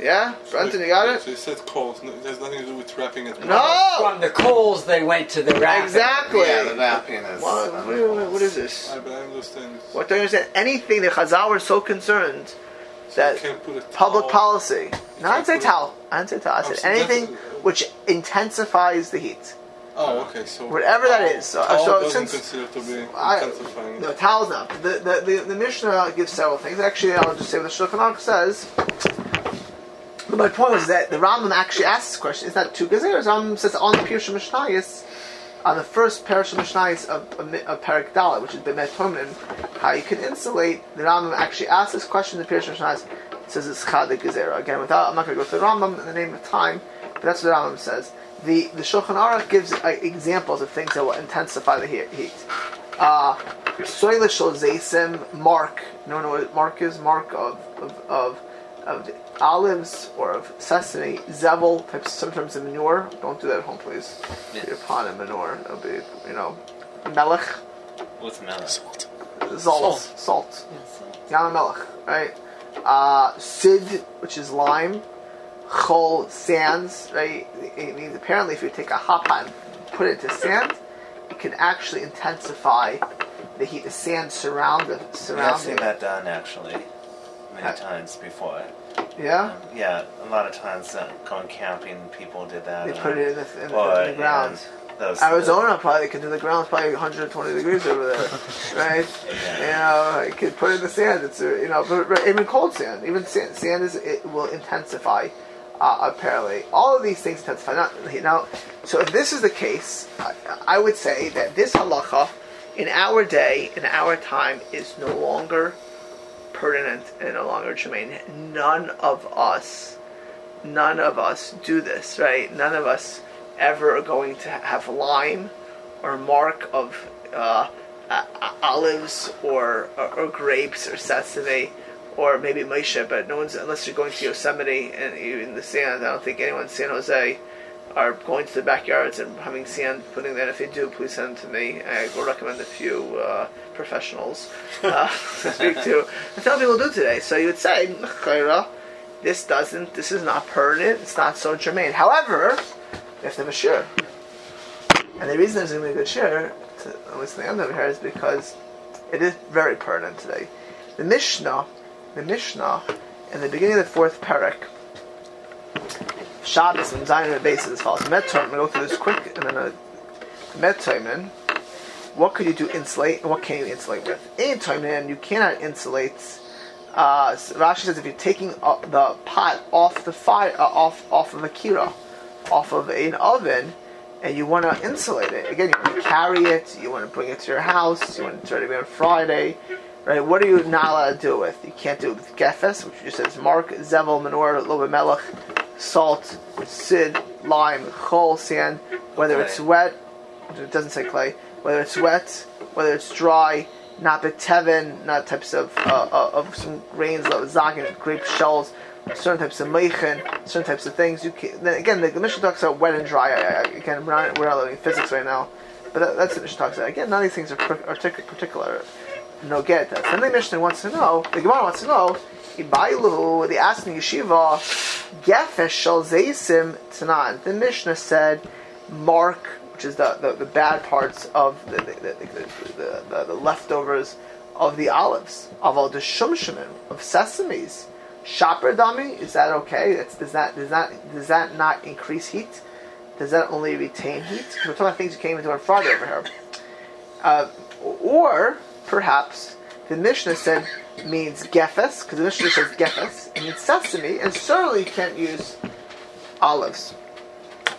Yeah? Brenton, you got it.
So
it?
you said coals. No, it has nothing to do with wrapping it.
No!
From the coals, they went to the wrapping.
Exactly.
Yeah, the wrapping is.
What,
on
what-
the
what is this?
I, I understand.
What do you understand? Anything that Chazal were so concerned
You
that
can't put a
public policy. No, I didn't say towel. I didn't say towel. I
Oh,
said
so
anything which intensifies the heat.
Oh, okay. So
Whatever that
towel-
is. So- so since-
consider to be
I-
intensifying.
No, towels not. The, the, the, the Mishnah gives several things. Actually, I'll just say what the Shulchan Aruch says. But my point was that the Rambam actually asks this question: Is that two gezeras? Rambam says on the Pirush Mishnayis, on the first Pirush Mishnayis of, of, of Perik Dalet, which is Bameh Tomnin, how you can insulate. The Rambam actually asks this question in the Pirush Mishnayis. It says it's Chad Gezerah. Again, without I'm not going to go through the Rambam in the name of time, but that's what the Rambam says. The the Shulchan Aruch gives uh, examples of things that will intensify the heat. Uh, Soila shel zaysim, mark. You know what mark is? Mark of of, of of olives or of sesame, zevel, types sometimes of manure. Don't do that at home, please.
Yeah.
Your pot and manure. It'll be, you know, melech,
What's melon?
salt,
Salt.
salt, yama melech, right? Uh, sid, which is lime, chol, sands, right? It means apparently if you take a hot pot and put it into sand, it can actually intensify the heat. The sand surround the
Yeah, I've
surrounding.
seen that done actually. Many times before.
Yeah,
Um, yeah, a lot of times uh, going camping, people did that.
they
uh,
put it in the, in the,
or
in the ground.
Those,
Arizona probably could do the ground's probably 120 degrees over there, [LAUGHS] right? You know, you could put it in the sand. It's uh, you know, but, but even cold sand, even sand, sand is it will intensify. Uh, apparently, all of these things intensify. Not you know. So if this is the case, I, I would say that this halacha in our day, in our time, is no longer pertinent and no longer germane. None of us, none of us do this, right? None of us ever are going to have lime or mark of uh, olives or, or, or grapes or sesame or maybe Moshe, but no one's unless you're going to Yosemite and you're in the sand. I don't think anyone in San Jose are going to the backyards and having sand, putting that. If they do, please send them to me. I will recommend a few uh, professionals uh, [LAUGHS] to speak to. That's how people do today. So you would say, "Chayra, this doesn't, this is not pertinent. It's not so germane. However, you have to have a share. And the reason there's going to be a good share, to, at least the end of here, is because it is very pertinent today. The Mishnah, the Mishnah, in the beginning of the fourth parak, Shabbos and Zion and base is as follows. Metar, I'm going to go through this quick, and then a Metaimen. What could you do insulate, and what can you insulate with? In Taimen, you cannot insulate. Uh, Rashi says if you're taking uh, the pot off the fire, uh, off off of a kira, off of an oven, and you want to insulate it. Again, you want to carry it, you want to bring it to your house, you want to ready to be on Friday, right? What are you not allowed to do it with? You can't do it with gefes, which just says mark, zevel, manor, lobe melech, salt, sid, lime, chol, sand, whether it's wet, it doesn't say clay, whether it's wet, whether it's dry, not betevin, not types of uh, uh, of some grains, like zagin, grape shells, certain types of meichin, certain types of things. You can, then again, the, the Mishnah talks about wet and dry. I, I, again, we're not we're not learning physics right now, but that, that's what the Mishnah talks about. Again, none of these things are per, artic- particular. No get that. Then the Mishnah wants to know. The Gemara wants to know. Ibailu, the asked in yeshiva, gefesh shal zeisim tanan. The Mishnah said, mark, which is the, the, the bad parts of the the, the, leftovers of the olives, of all the shumshimin, of sesames. Shopper dummy, is that okay? Does that does that does that not increase heat? Does that only retain heat? We're talking about things you came into on Friday over here. Uh, or perhaps the Mishnah said means gefes, because the Mishnah says gefes, and it means sesame, and certainly you can't use olives.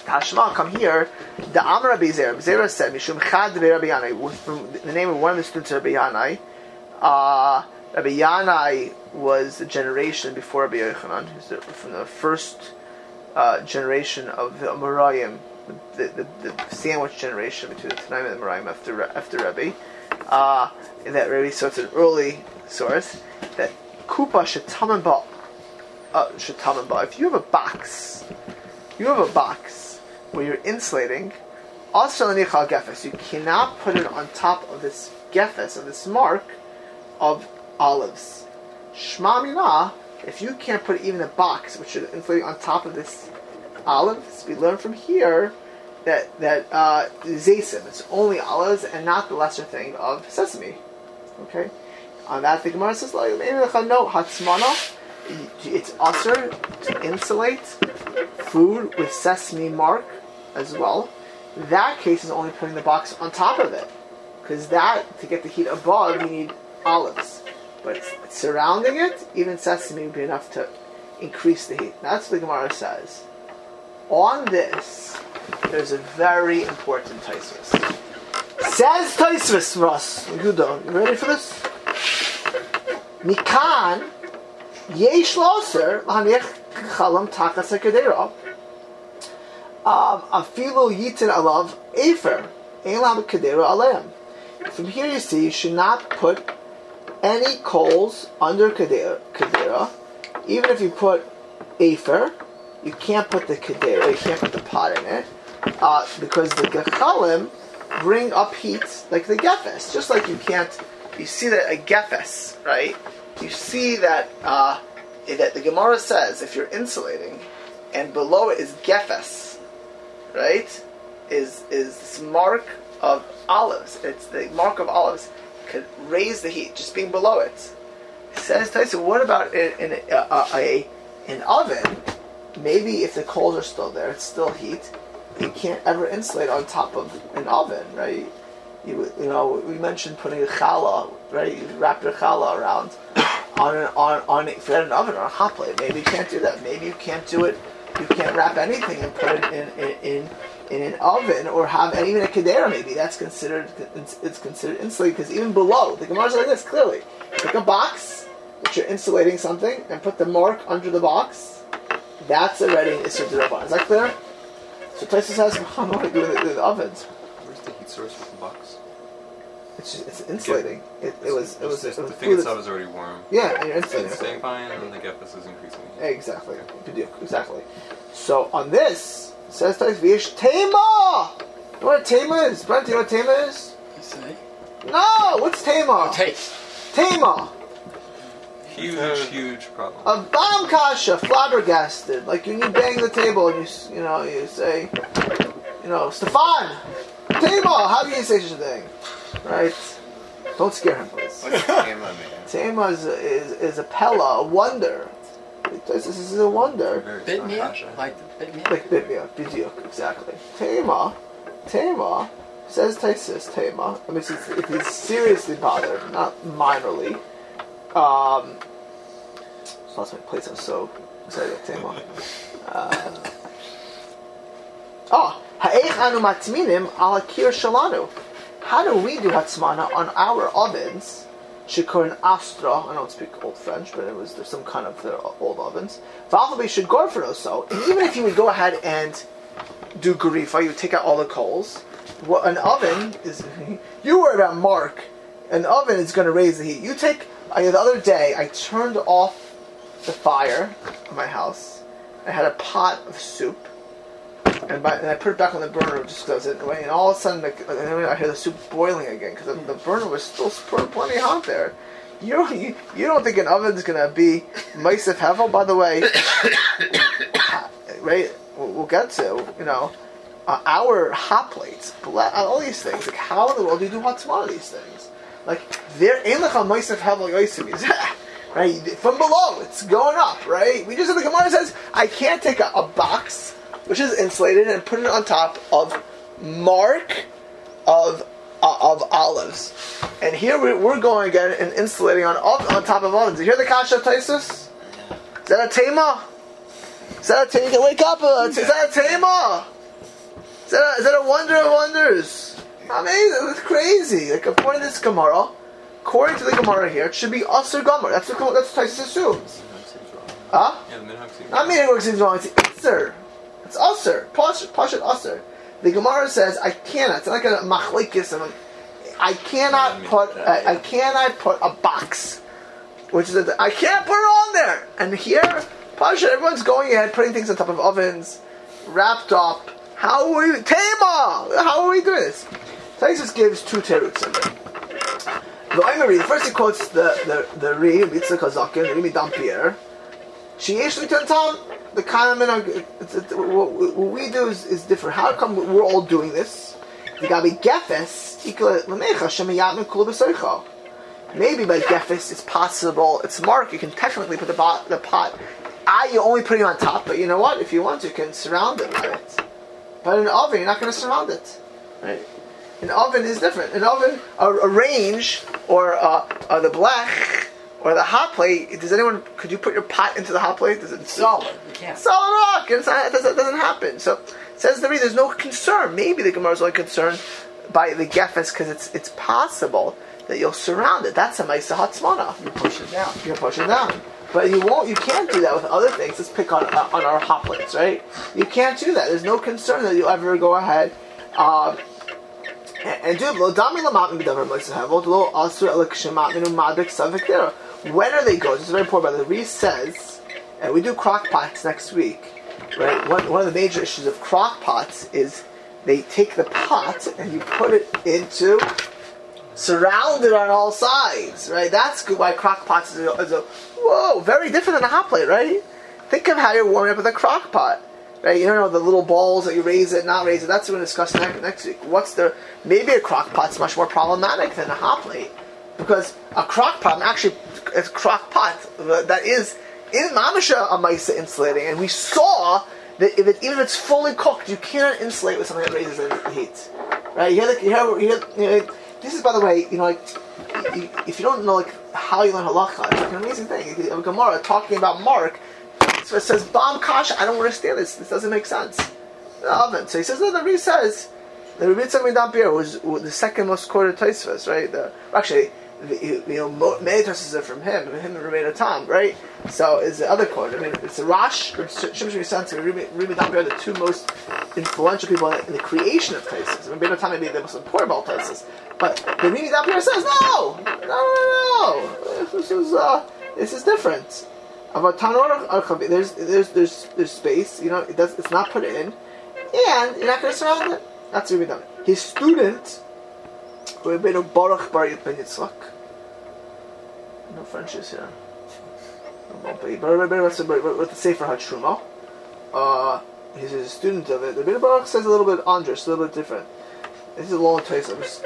Tashma, come here. The Amr Rabbi Zera. Rabbi Zera said, Mishum Chad Rabbi Yanai, the name of one of the students of Rabbi Yanai. Uh, Rabbi Yanai was a generation before Rabbi Yochanan. The- from the first uh, generation of the Amoraim, the, the, the sandwich generation between the Tanaim and the Amoraim after, after Rabbi. Uh, that Rabbi, so it's an early source, that Kupa Shetaman Ba, uh, Shetaman Ba, if you have a box, you have a box where you're insulating, also Nichal Gefes, you cannot put it on top of this Gefes, of this mark of olives. Shma if you can't put even a box which is inflating on top of this olives, we learn from here that that uh, zaysim, it's only olives and not the lesser thing of sesame. Okay, on that the Gemara says no hatzmana. It's usher to insulate food with sesame mark as well. That case is only putting the box on top of it because that to get the heat above you need olives, but surrounding it even sesame would be enough to increase the heat. That's what the Gemara says. On this, there's a very important Tosfos. Says Tosfos, Russ. Yudo, you ready for this? Mikan, yesh loser, hanich chalam takas hakadera. Um, afilu yitin alav efer, elam kadera alem. From here you see, you should not put any coals under kadera. Even if you put afer, you can't put the kadera, you can't put the pot in it, uh, because the gechalim bring up heat like the gefes. Just like you can't, you see that a gefes, right? You see that uh, that the Gemara says if you're insulating, and below it is gefes, right? Is is this mark of olives? It's the mark of olives could raise the heat just being below it. Says Tosfos, what about in, in a, a, a an oven? Maybe if the coals are still there, it's still heat. You can't ever insulate on top of an oven, right? You, you know, we mentioned putting a challah, right? You wrap your challah around on an on on if you had an oven or a hot plate. Maybe you can't do that. Maybe you can't do it. You can't wrap anything and put it in in in, in an oven or have and even a kedera. Maybe that's considered it's, considered insulated because even below the Gemara's like this clearly. Take a box which you're insulating something and put the mark under the box. That's already an Diraban. Is that clear? So Tosfos says, how do I do it in the ovens?
Where's the heat source with the box?
It's just, it's insulating. It, it was it was,
Just-
it was
the thing
food
itself is already warm.
yeah, and you're
It's staying fine, and then the Gefis is increasing. the heat.
Exactly. B'diuk, Exactly. So on this it says Tosfos Vish Tema. You know what Tema is? Brent, you know what Tema is?
You say?
No, what's Tema?
Taste.
Tema.
Huge, huge problem.
A bomb kasha, flabbergasted. Like when you bang the table and you, you know, you say, you know, Stefan, Tema, how do you say such a thing? Right? Don't scare him, please.
What's the game on me? [LAUGHS]
Tema is, is, is a pella, a wonder. This this is a wonder.
Very
Bit
strong
me up?
kasha.
Like the bit me up?
Like Bibia, Bidiuk, exactly. Tema, Tema, says Tosfos, Tema. I mean, if if he's seriously bothered, not minorly. Um, so lost my place. I'm so excited. about Tema. Uh, oh, ha'ech anu matminim kir shalanu. How do we do hatzmana on our ovens? Shikurin Astra, I don't speak Old French, but it was there's some kind of old ovens. Valchabe should go for those so. Even if you would go ahead and do garifa, you would take out all the coals. What an oven is, [LAUGHS] you worry about Mark. An oven is going to raise the heat. You take. I, the other day, I turned off the fire in my house. I had a pot of soup, and, by, and I put it back on the burner just because it. And all of a sudden, the, I hear the soup boiling again because the, the burner was still pl- plenty hot there. You don't, you, you don't think an oven's gonna be Meisif Hevel? By the way, [COUGHS] right? We'll, we'll get to you know uh, our hot plates, all these things. Like how in the world do you do hot of these things? Like they're in the Meisif Hevel Yosim right? From below, it's going up, right? We just said the Gemara says I can't take a, a box which is insulated and put it on top of mark of uh, of olives. And here we, we're going again and insulating on on top of ovens. You hear the kasha Tosfos? Is that a tema? Is that a tema? Wake up. Uh, is that a tema? Is that a, is that a wonder of wonders? Amazing! It's crazy. Like according to this Gemara, according to the Gemara here, it should be Aser Gomer. That's what that's what Tosfos assumes.
Minhag.
Huh?
Yeah, the minhag seems
Not what seems wrong. It's Isser. It's Usser. Pashat Usser. The Gemara says I cannot. It's like a machlekes. I cannot put. I, I cannot put a box, which is a, I can't put it on there. And here, Pasha, everyone's going ahead putting things on top of ovens, wrapped up. How are we? Tema. How are we doing this? Tosfos gives two teruts in there. The Oimeri, first he quotes the the the Ri Mitzvah Kazakin, the Ri Dampier. Sheyesh Litantam, the kind of minhag, it's- it's- what we do is, is different. How come we're all doing this? The. Maybe by Gefes it's possible, it's mark, you can technically put the, pot, the pot, ah, you're only put it on top, but you know what? If you want you can surround it with it. But in an oven, you're not going to surround it. Right? An oven is different. An oven, a, a range, or uh, uh, the black, or the hot plate. Does anyone? Could you put your pot into the hot plate? Does it
Solid. You can't.
solid rock? It's not, it, doesn't, it doesn't happen. So says the reader, there's no concern. Maybe the Gemara is only concerned by the gefes because it's it's possible that you'll surround it. That's a ma'isa hatzmana.
You push it down.
You push it down. But you won't. You can't do that with other things. Let's pick on uh, on our hot plates, right? You can't do that. There's no concern that you'll ever go ahead um, When are they going? This is very important. Way. Reese says, and we do crock pots next week, right? One, one of the major issues of crock pots is they take the pot and you put it into surrounded on all sides, right? That's good. Why crock pots is a, is a whoa, very different than a hot plate, right? Think of how you're warming up with a crock pot, right? You don't know the little balls that you raise it, not raise it. That's what we're going to discuss next, next week. What's the maybe a crock pot's much more problematic than a hot plate. because a crock pot, actually, it's a crock pot uh, that is in Mamisha a Maisa insulating, and we saw that if it, even if it's fully cooked, you cannot insulate with something that raises the heat. Right? You hear, the, you hear, you hear, you know, this is, by the way, you know, like, if you don't know like how you learn halacha, it's like an amazing thing. Gemara talking about Mark, so it says Bam Kasha. I don't understand this. This doesn't make sense. The oven. So he says, no, the Rebbe says the Rebbe Tzemim Dampir was, the second most quoted Tosfos, right? The, actually, the, you know, many Tosfos are from him, him and Rebbe Tam, right? So is the other quote. I mean, it's the Rash, Shimshon Yisanti, and Rebbe Dampir are the two most influential people in the, creation of Tosfos. I mean, Rebbe Tam may be the most important about Tosfos, but the Rebbe says, no, no, no, no, this is uh, this is different. There's there's there's there's space. You know, it does. It's not put in, and you're not going to surround it. That's Rebbe Dampir. His student, Rebbe Baruch Bar Ben Yitzchak. No Frenches here. But with the Sefer HaTruma. Uh, he's a student of it. The Rebbe Baruch says a little bit andrus, a little bit different. This is a long place. I'm just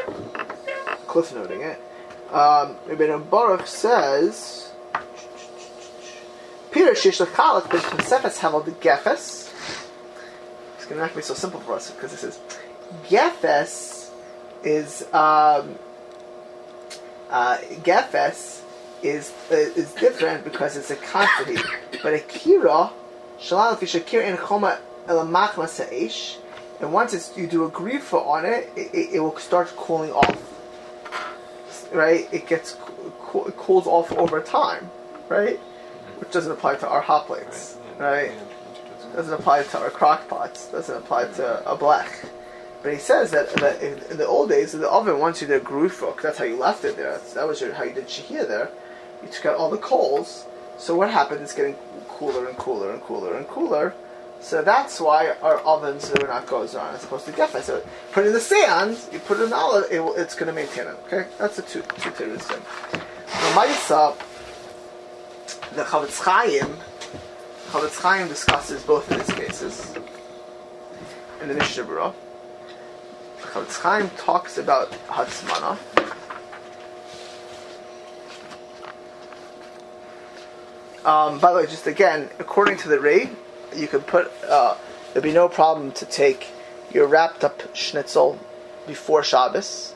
cliff noting it. Um, Rebbe Baruch says. Peter Shishlachalak ben Tosefes Hevel the Gefes. It's going to make me so simple for us because this is Gefes is um, uh, Gefes is uh, is different because it's a quantity, but a kira shalal kira in choma elamachma seish, and once you do a grifa on it, it, it, it will start cooling off. Right, it gets cools off over time. Right, which doesn't apply to our hot plates. Right, doesn't apply to our crock pots. Doesn't apply to a black. But he says that, that in, in the old days, in the oven, once you did grufok, that's how you left it there. That's, that was your, how you did shahir there. You took out all the coals. So what happened? It's getting cooler and cooler and cooler and cooler. So that's why our ovens are not goes on. as opposed to get So put in the sand. You put it in olive. It will, it's going to maintain it. Okay, that's a two two theories thing. The the Chofetz Chaim, Chofetz Chaim discusses both of these cases in the Mishnah Berurah. Chofetz Chaim talks about Hatzmana. Um, by the way, just again, according to the Ray, you could put, uh, there'd be no problem to take your wrapped up schnitzel before Shabbos.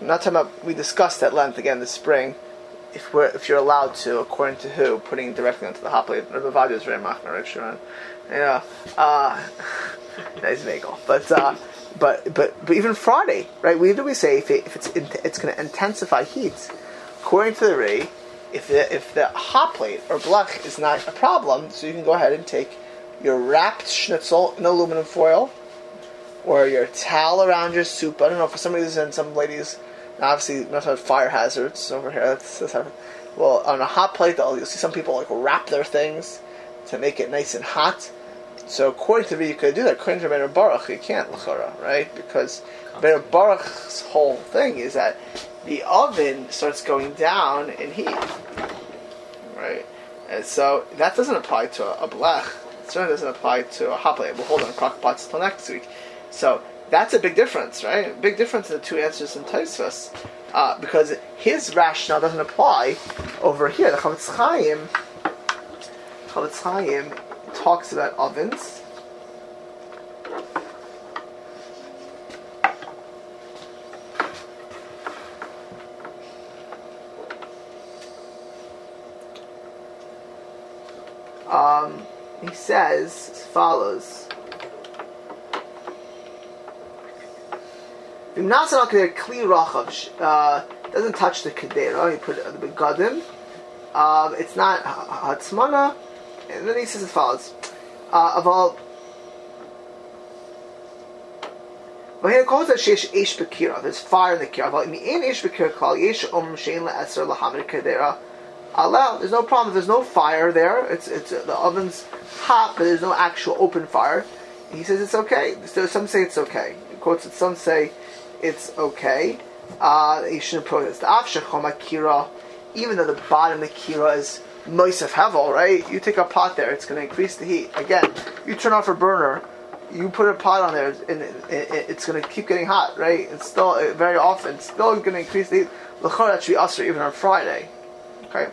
I'm not talking about, we discussed at length again this spring, if we're, if you're allowed to, according to who, putting directly onto the hot plate. Rabbi Vadia is very machmer, right, Sharon? Yeah. Uh, [LAUGHS] nice bagel. But, uh, but, but, but even Friday, right? We do we say if, it, if it's in, it's going to intensify heat, according to the Ray, if the if the hot plate or blech is not a problem, so you can go ahead and take your wrapped schnitzel in aluminum foil, or your towel around your soup. I don't know for some reason some ladies obviously not have fire hazards over here. That's, that's how, well on a hot plate, they'll- you'll see some people like wrap their things to make it nice and hot. So according to me, you could do that. According to Bener Baruch, you can't l'chara, right? Because Bener Baruch's whole thing is that the oven starts going down in heat, right? And so that doesn't apply to a, a blech. It certainly doesn't apply to a hot plate. We'll hold on crock pots till next week. So that's a big difference, right? Big difference in the two answers in Tosfos, uh, because his rationale doesn't apply over here. The Chofetz Chaim, Chofetz Chaim talks about ovens. Um, he says as follows. Kli uh, doesn't touch the kedera. You put it on the begadim. Um, it's not ha- hatzmana. And then he says as follows. Uh, of all V'hin calls that sheish ish bekira. There's fire in the kira. In ish bekira yesh kedera. There's no problem. There's no fire there. It's it's the oven's hot, but there's no actual open fire. He says it's okay. So some say it's okay. He quotes it. Some say it's okay. Uh, you shouldn't protest. Even though the bottom of the kira is moisef hevel, right? You take a pot there, it's going to increase the heat. Again, you turn off a burner you put a pot on there, and it, it, it's going to keep getting hot, right? It's still uh, very often it's still going to increase the heat. That should be usher even on Friday. Okay.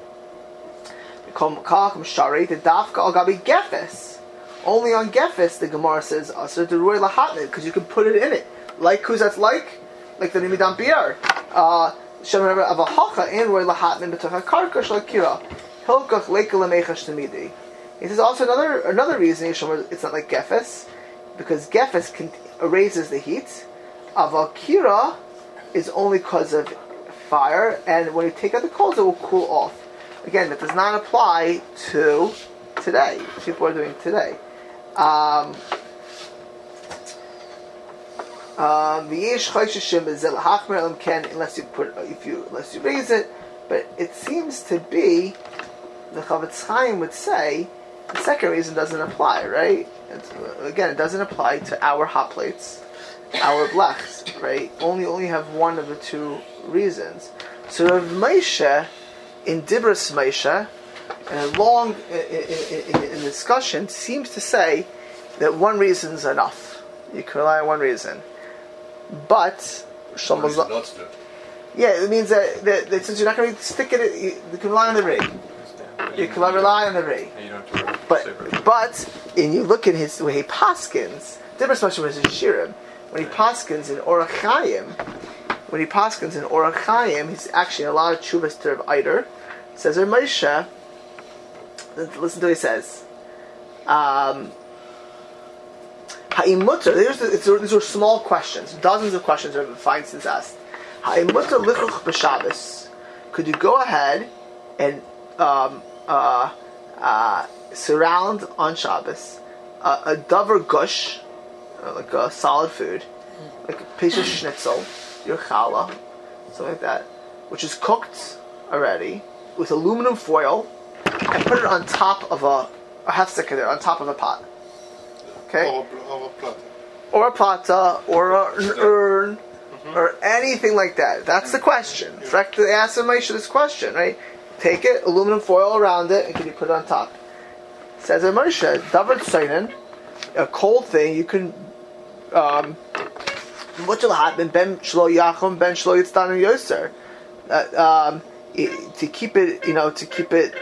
Only on gefes the Gemara says because you can put it in it. Like who's like? Like the nimidam biar. Uh, Shem of a hacha and roy lahatnit b'toch karka shalakira. Hilkach leika lemechash tamidi. He also another another reason it's not like gefes because gefes can, raises the heat. Avakira is only because of fire, and when you take out the coals, it will cool off. Again, that does not apply to today. People are doing today. Um, um, unless you put if you unless you raise it, but it seems to be the Chofetz Chaim would say the second reason doesn't apply, right? It's, again, it doesn't apply to our hot plates, our [LAUGHS] blacks, right? Only only have one of the two reasons. So Rav Moshe, in Dibras Moshe, in a long in, in, in, in discussion, seems to say that one reason is enough. You can rely on one reason, but Shlomo yeah, it means that, that, that since you're not going to stick it, you, you can rely on the rig. You can rely on the rig.
And you don't have to worry.
But but and you look at his way he paskins, different especially with his shirim. When he paskins in Orachayim, when he paskins in Orachayim, he's actually a lot of chuvas to Rav Eider. Says Rav Moshe. Listen to what he says. Um, These are small questions. Dozens of questions Rav Feinstein's asked. Ha'imutter lichuch b'Shabbos. Could you go ahead and um, uh, uh, surround on Shabbos a dover gush, uh, like a solid food, like a piece of schnitzel, your challah, something like that, which is cooked already with aluminum foil, and put it on top of a, a hefsek there, on top of a pot. Okay?
Or a, or a platter.
or a plata, or a, an urn, or anything like that. That's the question. In fact, they asked Moshe this question, right? Take it, aluminum foil around it, and can you put it on top? Says Moshe, David Seinen, a cold thing, you can. Um, what will happen? Ben shlo yachum, ben shlo yitzdan yoser. Uh, um, to keep it, you know, to keep it,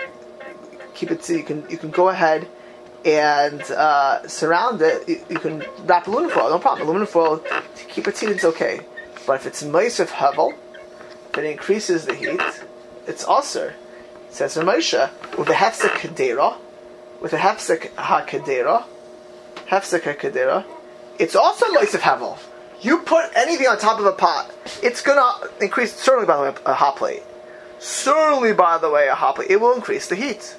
keep it so you can you can go ahead and uh, surround it. You, you can wrap aluminum foil, no problem. Aluminum foil to keep it heated is okay, but if it's of hevel, it increases the heat, it's also says Ramosha with a hefsek kadera, with a hefsek hakadera, hefsek hakadera, it's also of hevel. You put anything on top of a pot, it's gonna increase. Certainly, by the way, a hot plate. Certainly, by the way, a hot plate. It will increase the heat.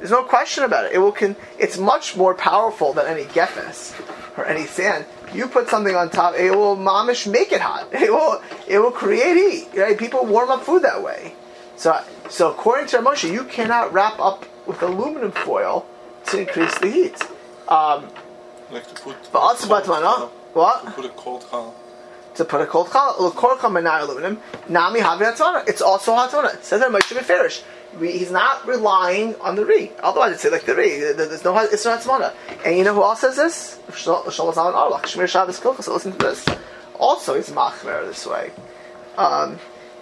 There's no question about it. It will. Con- it's much more powerful than any gefes or any sand. You put something on top, it will mamish make it hot. [LAUGHS] It will. It will create heat. Right? People warm up food that way. So, so according to Moshe, you cannot wrap up with aluminum foil to increase the heat. Um,
Like to put.
but also,
cold challah.
what?
To put a cold challah.
to put a cold challah, l'korka menai aluminum, nami havi hatzvana. It's also hatzvana. It says that Moshe Beferish. We, he's not relying on the re. Otherwise, it'd like the re. There's no, it's not. And you know who else says this? Shlomo Zalman Auerbach. Shemiras Shabbos Kehilchasah. So listen to this. Also, he's machmer this way. Um,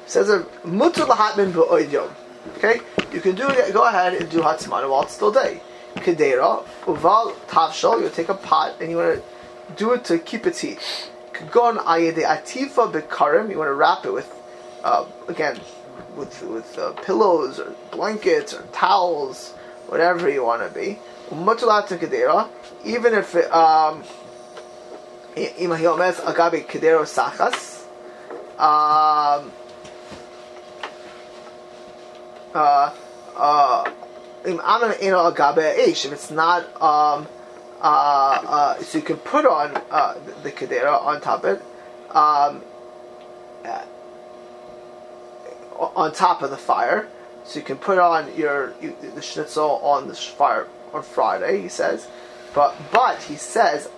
says a mutu lahatmin b'oid yom. Okay, you can do. Go ahead and do hatzmana while it's still day. Kedera uval tavshal. You take a pot and you want to do it to keep its heat. Kagon ayede atifa bekarim. You want to wrap it with, uh, again, with with uh, pillows or blankets or towels, whatever you want to be. Even if it, um, agabe kedero sachas. Um, uh, uh, im anan eno agabe ish. If it's not, um, uh, uh, so you can put on uh, the, the on top of it, um, on top of the fire. So you can put on your you, the schnitzel on the fire on Friday. He says, but but he says.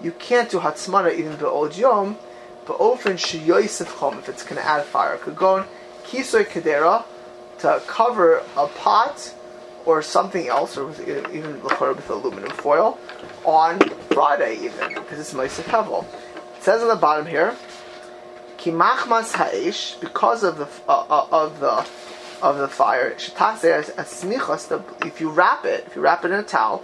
You can't do hatzmana even ba'od yom, but often sheyoisef if it's going to add fire. Kagon kisoy kedera to cover a pot or something else, or with, even with aluminum foil on Friday, even because it's Ma'aseh. It says on the bottom here, Kimachmas ha'ish, because of the uh, uh, of the of the fire, shetaser as. If you wrap it, if you wrap it in a towel,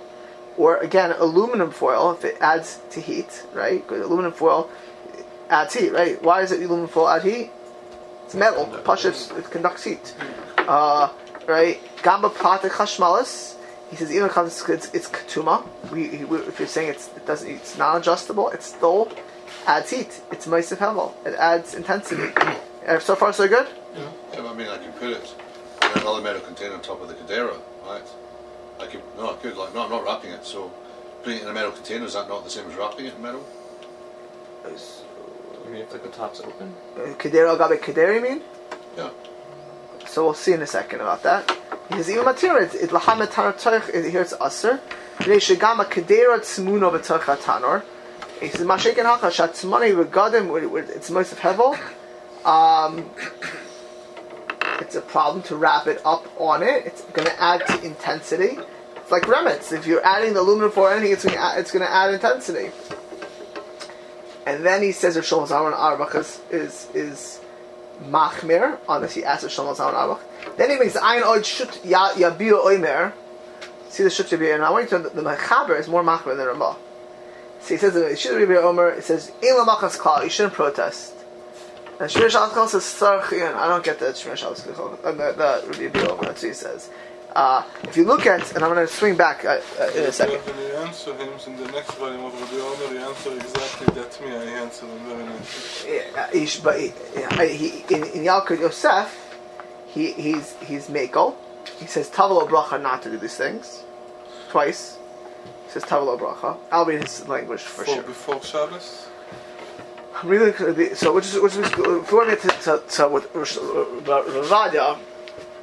or again aluminum foil, if it adds to heat, right? Because aluminum foil adds heat, right? Why is it aluminum foil add heat? It's metal. Pashas it conducts heat. Uh, right? Gamba pata chashmalis. He says even if it's, it's ketuma. We, we, if you're saying it's it doesn't it's non adjustable, It's still adds heat. It's Meisif Hevel. It adds intensity. [CLEARS THROAT] Uh, so far so good.
Yeah, but I mean, I can put it in another metal container on top of the Cadera, right? I could, no, I could, like, no, I'm not wrapping it, so putting it in a metal container, is that not the same as wrapping it in metal?
You mean if like the top's open?
Kedera gabe kedera, you mean?
Yeah.
So we'll see in a second about that. He says even material, it's lahamet tanor toich. Here it's aser. Bnei shegama kedera tzmuno b'toich tanor. He says mashikin hacha shatzmani regadim. It's most of hevel. Um, it's a problem to wrap it up on it. It's going to add to intensity. It's like remets. If you're adding the aluminum for anything, it's going to add, it's going to add intensity. And then he says if Shlomo Zalman Auerbach is, is, is machmir this. He asks Shlomo Zalman Auerbach. Then he makes ayin oid shut ya- yabiu oimer. See the shut yabiu. And I want you to know that the mechaber is more machmir than Ramah. So he says the shut yabiu omer. It says in lamachas klal. You shouldn't protest. And Shmir Shalachal says sarchian. I don't get that Shmir Shalachal. Uh, the the Rabbi Yabiu omer. That's what he says. Uh, if you look at, and I'm going to swing back uh, uh, in a second.
When he answer him in the next volume of Rabbi Omer, he answer exactly that me. I answer him very nicely.
Yeah, he, but he, he, in, in Yalkut Yosef, he, he's he's Makel. He says Tavalo Bracha not to do these things twice. Says Tavalo Bracha. I'll read his language for
Before,
sure.
before Shabbos.
Really, so which is which is if we want to get to, to, with uh, Rosh- about Ravadia.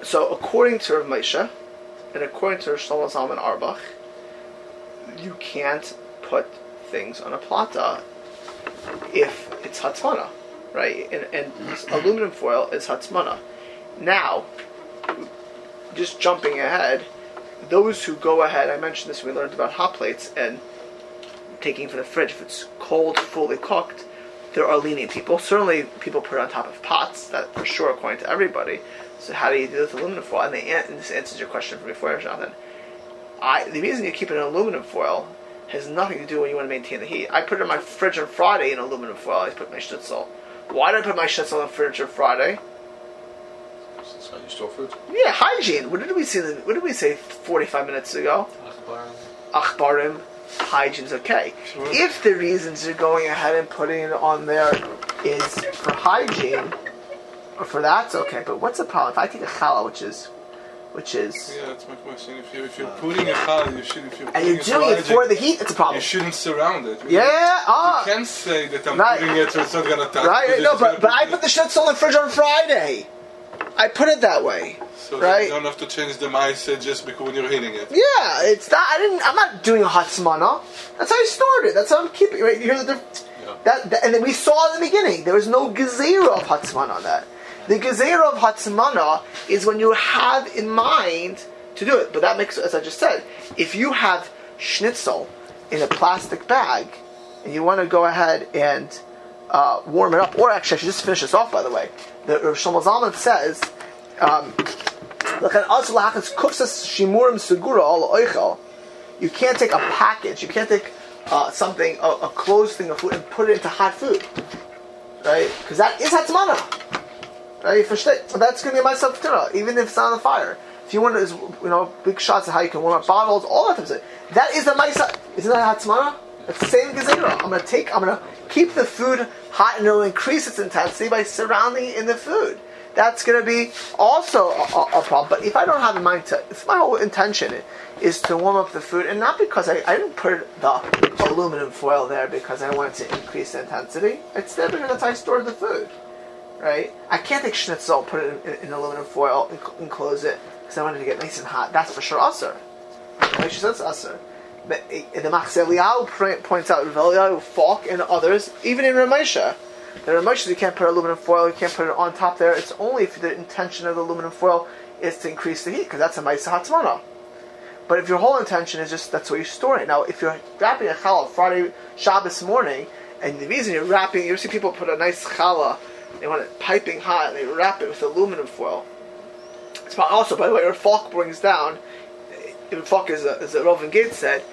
So according to Rav Moshe, and according to Shlomo Zalman Auerbach, you can't put things on a plata if it's hatzmana, right? And, and aluminum foil is hatzmana. Now, just jumping ahead, those who go ahead, I mentioned this when we learned about hot plates and taking from the fridge. If it's cold, fully cooked, there are lenient people. Certainly, people put it on top of pots. That for sure, according to everybody. So how do you do with aluminum foil? And, and this answers your question from before, Jonathan. I the reason you keep it in aluminum foil has nothing to do when you want to maintain the heat. I put it in my fridge on Friday in aluminum foil. I put my schnitzel. Why did I put my schnitzel in the fridge on Friday?
You store food.
Yeah, hygiene. What did we say? What did we say 45 minutes ago? Achbarim, hygiene's okay.
Sure.
If the reasons you're going ahead and putting it on there is for hygiene, or for that's okay. But what's the problem if I take a challah, which is, which is,
Yeah, that's my question. If you if you're putting a challah, you should if you're
and you're doing it for the heat, it's a problem.
you shouldn't surround it.
Yeah, ah,
You can't say that I'm
Right.
putting it so it's not gonna touch.
right. No, but but I put the schnitzel in the fridge on Friday. I put it that way.
so
right.
you don't have to change the mindset just because when you're hitting it.
Yeah, it's not. I didn't. I'm not doing a hatzmana. That's how I stored it. That's how I'm keeping. it. Right, you hear the diff-
Yeah.
that, that, and then we saw in the beginning there was no gezerah of hatzmana on that. The gezerah of hatzmana is when you have in mind to do it. But that makes, as I just said, if you have schnitzel in a plastic bag and you want to go ahead and uh, warm it up, or actually, I should just finish this off. By the way, the Rav Shlomo Zalman says. Um. You can't take a package. You can't take uh, something, a, a closed thing of food, and put it into hot food, right? Because that is hatzmana, right? For shit, that's going to be my self even if it's not on the fire. If you want to, you know, big shots of how you can warm up bottles, all that type of stuff. That is the ma'isa. Isn't that hatzmana? It's the same gezerah. I'm going to take. I'm going to keep the food hot, and it'll increase its intensity by surrounding it in the food that's going to be also a, a, problem. But if I don't have in mind to, if my whole intention is to warm up the food, and not because I, I didn't put the aluminum foil there because I wanted to increase the intensity, it's there because that's how I stored the food, right? I can't take schnitzel, put it in, in aluminum foil, and, cl- and close it because I wanted to get nice and hot. That's for sure. Right? She says usher. The Machzeh Eliyahu points out Eliyahu, Falk, and others, even in Ramesha, the Ramesha you can't put aluminum foil, you can't put it on top there. It's only if the intention of the aluminum foil is to increase the heat, because that's a Maisa Hatzmana. But if your whole intention is just that's where you store it. Now, if you're wrapping a challah Friday Shabbos morning, and the reason you're wrapping, you see people put a nice challah, they want it piping hot, and they wrap it with aluminum foil. It's also, by the way, your Falk brings down. Ibn Falk is a, is a Gates said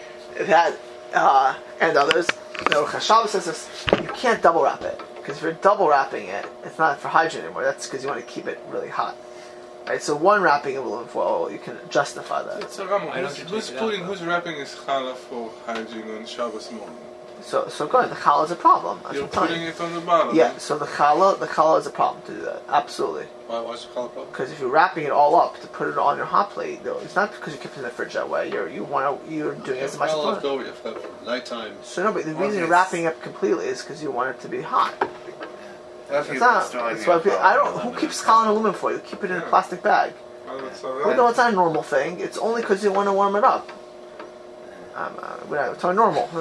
that, uh, and others. You know, Chashav says this: you can't double wrap it because if you're double wrapping it, it's not for hygiene anymore. That's because you want to keep it really hot. Right, so one wrapping of aluminum foil, you can justify that.
So Ramo,
Why don't
who's, who's
take out,
putting, who's wrapping his challah for hygiene on Shabbos morning?
So, so good. The challah is a problem. That's
You're
what I'm
putting it on the bottom.
Yeah. Eh? So the challah, the challah is a problem to do that. Absolutely.
Why, why is the colour problem?
Because if you're wrapping it all up to put it on your hot plate, though, it's not because you keep it in the fridge that way. You're you want to you're doing it as much as
Well, left
possible.
over, you've got for night.
So no, but the reason you're wrapping it up completely is because you want it to be hot.
That's
It's not. It's why people, I don't. Who keeps challah in aluminum foil? You keep it in a plastic bag.
Well, that's
no, it's not a normal thing. It's only because you want to warm it up. Um, uh, we're not normal. [LAUGHS]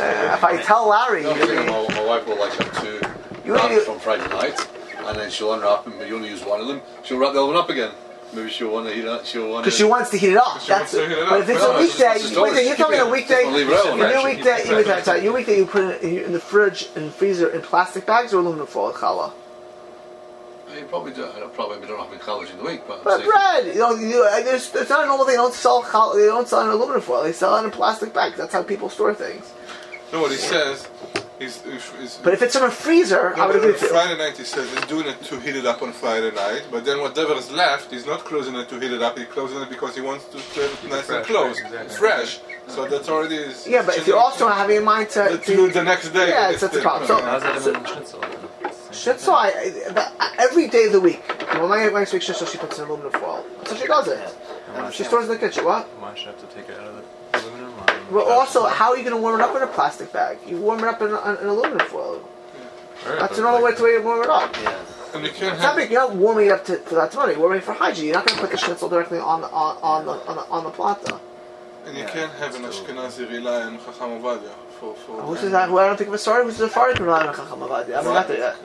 Uh, if I tell Larry,
No, I'm my, my wife will like have two
You
wraps
only-
from Friday night, and then she'll unwrap them, but you only use one of them. She'll wrap the other one up again. Maybe she'll want to heat it. She'll want
Because she wants to heat it up. That's
wants to heat it
But
up.
if it's
Well,
a
it's
weekday,
just- it's
wait, you're talking a weekday.
just leave it out,
your weekday, you sorry, your weekday, you put it in, in the fridge and freezer in plastic bags or aluminum foil challah.
You probably do. I probably don't have any college in the week, but,
But bread, you know, you, there's, it's not a normal thing. They don't sell challah. They don't sell in aluminum foil. They sell it in plastic bags. That's how people store things.
No, what he says is, is, is
But if it's in a freezer,
No,
I would agree with.
Friday night he says he's doing it to heat it up on Friday night, but then whatever is left, he's not closing it to heat it up, he's closing it because he wants to to have it nice and
fresh,
close,
right, exactly.
fresh. So that's already is.
Yeah, but if you're also having in mind to,
to do it the next day.
Yeah, it's- it's a problem. So-
How's
So-
in schnitzel?
Schnitzel, I, I, but every day of the week, when my wife makes schnitzel, she puts in aluminum foil. So she does it. She stores it in the kitchen. What?
Why should I have to take it out of the aluminum? or-
Well, also, how are you going to warm it up in a plastic bag? You warm it up in, in, in aluminum foil.
Alright,
That's another way
like-
to way to warm it up.
Yeah.
And you can't
It's not
have.
big. You're not warming it up to, for that money. You're warming it for hygiene. You're not going to put the schnitzel directly on the on, on the on the on the plata.
And you
Yeah,
can't have an
it's still-
Ashkenazi rely on Chacham Ovadia for for.
Who says that? Who I don't think of a story. Who says a Sephardi can rely on Chacham Ovadia? I haven't got there yet.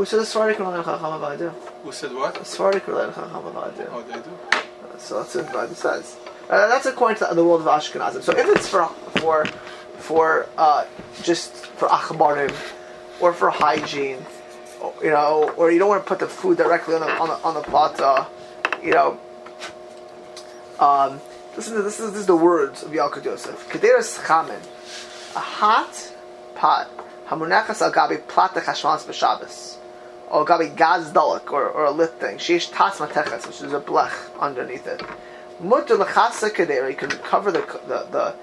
Who says a Sephardi can rely Chacham?
Who said what?
A Sephardi can rely Chacham.
Oh, they do.
So that's what the Bible says. Uh, that's according to the world of Ashkenazim. So if it's for for for uh, just for achbarim or for hygiene, or, you know, or you don't want to put the food directly on the on the, on the plata, you know. Um, listen to this is this is the words of Yalkut Yosef. Kederas chamen, a hot pot, hamunachas al gabi plata chashmanas b'Shabbos or gabi gaz dalek or, or a lit thing. Sheish tas mateches, which is a blech underneath it. Mutter lechasa kedera. You can cover the the the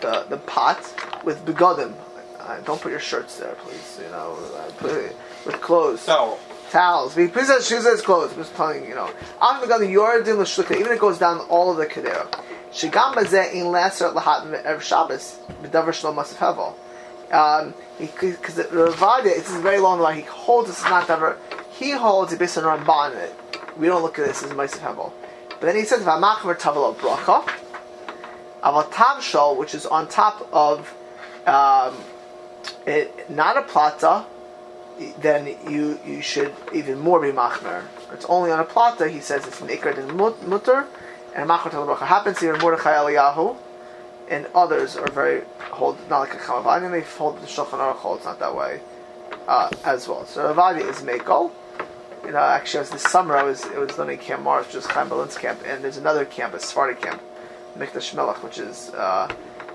the, the pot with begodim. Uh, don't put your shirts there, please. You know, uh, put it with clothes,
Towel.
towels. Please, says shoes as clothes. I'm just telling you, you know. After begodim yordim l'shluka, even if it goes down all of the kedera. Shigam bazeh in laser lahat erev Shabbos b'davar shalom masif hevel. Um, because the Ravadia, it's is very long line. He holds is not ever. He holds it based on Ramban. We don't look at this as Ma'aseh Hevel. But then he says V'amachmer tavel bracha. Aval tavshol, which is on top of um, it, not a plata, then you you should even more be machmer. It's only on a plata. He says it's an ikar and mutter, and machmer tavel bracha happens here in Mordechai Eliyahu and others are very hold not like a Chamavadi, and they hold the Shulchan Aruch holds not that way uh, as well. So Ravadi is Mekel. You know, actually, as this summer I was it was learning Camp Mars, is Chaim Berlin's camp, and there's another camp, a Sephardi camp, Mikdash Melech, which is uh,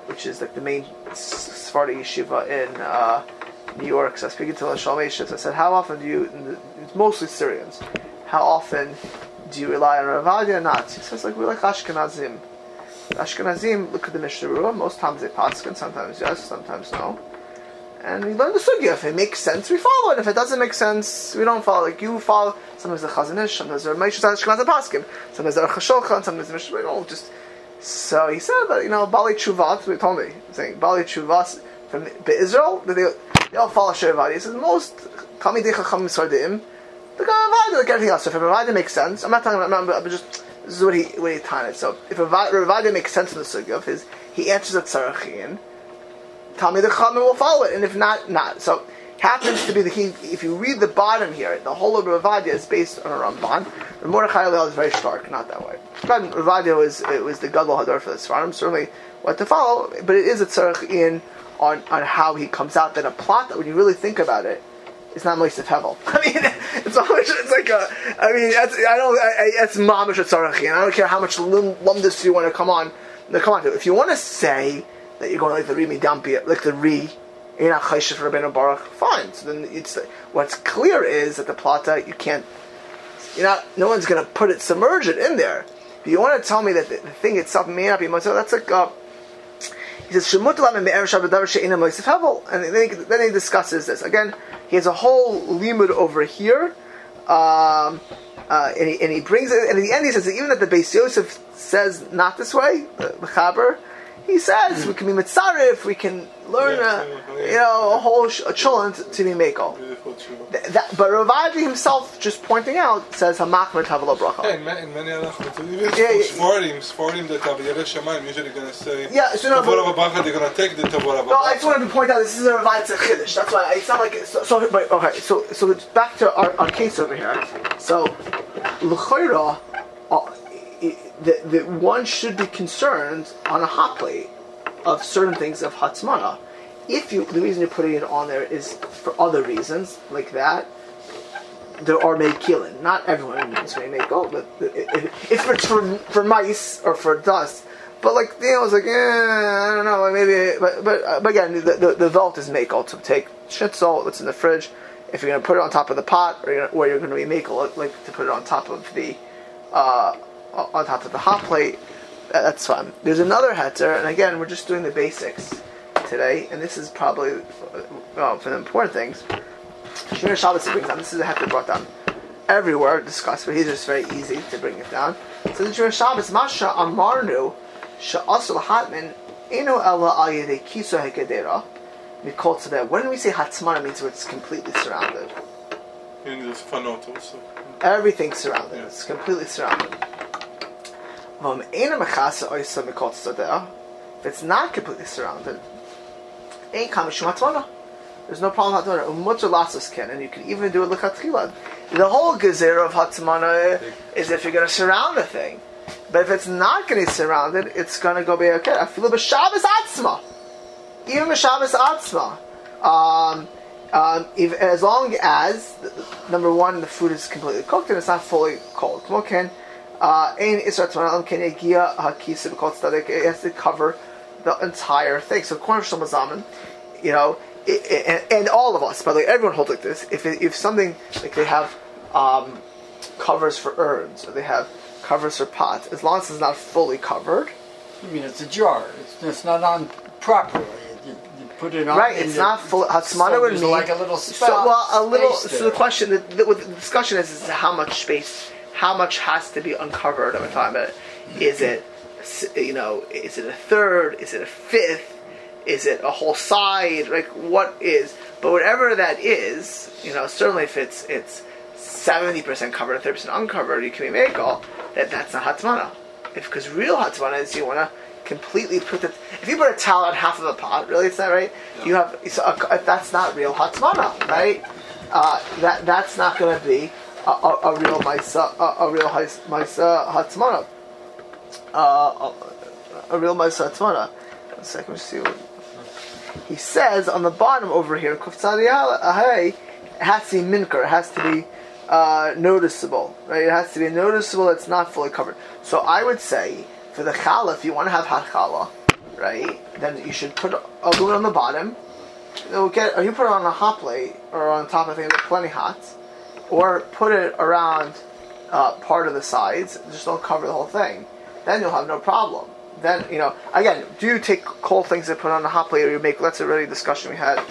which is like the main Sephardi yeshiva in uh, New York. So I was speaking to the Shalmeshis. I said, how often do you? It's mostly Syrians. How often do you rely on Ravadi or not? He says like we're like Ashkenazim. Ashkenazim look at the Mishnah Berurah. Most times they paskin, sometimes yes, sometimes no. And we learn the sugya. If it makes sense, we follow it. If it doesn't make sense, we don't follow. Like you follow. Sometimes the Chazon Ish, sometimes the Ramesh, Meishes Ashkenaz paskin, sometimes the Chasholchan, sometimes the Mishnah. We don't oh, just. So he said that you know Bali Tshuvat. He told me saying Bali Tshuvat from Israel. They they all follow Shevadi. He says most Talmidei Chacham Sardim. The Ravadi like everything else. So if a makes sense, I'm not talking about. I'm just this is what he what he taught it. So if a Ravadi makes sense in the sugya of his, he answers at Sarachin. Talmid Chachamim will follow it, and if not, not. So happens to be the key. If you read the bottom here, the whole of Ravadia is based on a Ramban. The Mordechai Hillel is very stark, not that way. But Ravadia was it was the Gadol Hadar for the Svarim, certainly what to follow, but it is a tzarech in on, on how he comes out. That a plot that when you really think about it, it's not Moisef Hevel. [LAUGHS] I mean, it's it's like a, I mean, that's, I don't, I, that's mamish tzarech, and I don't care how much lum- lumdus you want to come on, to come on to. If you want to say that you're going like the Rimi Dampi, like the Re, you're not Chayshish for Rabbeinu Baruch, fine. So then it's, what's clear is that the plata, you can't, you're not, no one's going to put it, submerge it in there. If you want to tell me that the, the thing itself may not be Moisef, that's like, uh, he says, "Shemut lam me'er shabadav she'ina moisef hevel," and then he, then he discusses this again. He has a whole limud over here, um, uh, and, he, and he brings it. And at the end, he says that even that the Beis Yosef says not this way, the, the Chaber, he says we can be mitzarif, we can learn, a, you know, a whole sh- a chulant to be mako. Th- That, but Ravaji himself, just pointing out, says hamachmer tavla bracha.
Yeah, in, ma- in many halachot, even
Yeah, yeah.
Sforim, Sforim that have Shamayim usually going to say
Yeah, so no,
Tavor
but-
Avabacha, they're going to take the Tavor
No, I just wanted to point out this is a Ravaitza Chiddush. That's why it's not like so. so but, okay, so so it's back to our, our case over here. So, l'chayra, uh, the one should be concerned on a hot plate of certain things of hatzmana. If you the reason you're putting it on there is for other reasons like that. There are mekilin. Not everyone going to make gold, but if, it's for for mice or for dust, but like you know, it's like eh, I don't know, maybe. But but, uh, but again, the the, the vault is makel to take schnitzel that's in the fridge. If you're to put it on top of the pot, or you're gonna, or you're to be makel like to put it on top of the uh, on top of the hot plate, that- that's fine. There's another heter, and again, we're just doing the basics today, and this is probably well, for the important things. Shemiras Shabbos brings down. This is a heter brought down everywhere discussed, but he's just very easy to bring it down. So the Shemiras Shabbos Masha Amarnu Sha'asul Hatman Eno Ella Ayede Kiso Hekedera Mikol Tzedeh. When we say Hatzmana, it means it's completely surrounded.
In this Fanot also.
Everything's surrounded. It's completely surrounded. Vom ena mechasa oisa mikol tzadeh. If it's not completely surrounded, ain't hatzmana. There's no problem with hatzmana. Umutter lasas ken, and you can even do it lechatchila. The whole gezerah of hatzmana is if you're going to surround the thing. But if it's not going to be surrounded, it's going to go be okay. I feel b'Shabbos atzma. Even b'Shabbos atzma. Um, um, if, as long as number one, the food is completely cooked and it's not fully cold. Uh, tzadik. It has to cover the entire thing. So according to Shlomo you know, it, and, and all of us, by the way, everyone holds like this. If if something like they have um, covers for urns or they have covers for pots, as long as it's not fully covered,
I mean, it's a jar. It's, it's not on properly. You, you put it on.
Right, it's not full. Hatzmana
so
would mean
like a little
So, well, a little. So the question, the, the, the discussion is, is how much space, how much has to be uncovered of a time. But is it, you know, is it a third? Is it a fifth? Is it a whole side? Like what is? But whatever that is, you know, certainly if it's it's seventy percent covered and thirty percent uncovered, you can be makel. That that's not hatzmana. If because real hatzmana is you want to completely put the. If you put a towel on half of a pot, really, it's not right. You have so a, that's not real hatzmana, right? Uh, that that's not going to be a, a, a real maisa, a, a real maisa hatzmana. Uh, a, a real maisa hatzmana. One second, see what he says on the bottom over here. Kuftzadi Ahai, it has to be minker. It has to be uh, noticeable, right? It has to be noticeable. It's not fully covered. So I would say for the challah, if you want to have hot challah, right, then you should put a balloon on the bottom. It'll get, or you put it on a hot plate or on top of things that are plenty hot, or put it around uh, part of the sides. Just don't cover the whole thing. Then you'll have no problem. Then you know, again, do you take cold things and put on a hot plate, or you make? That's a really discussion we had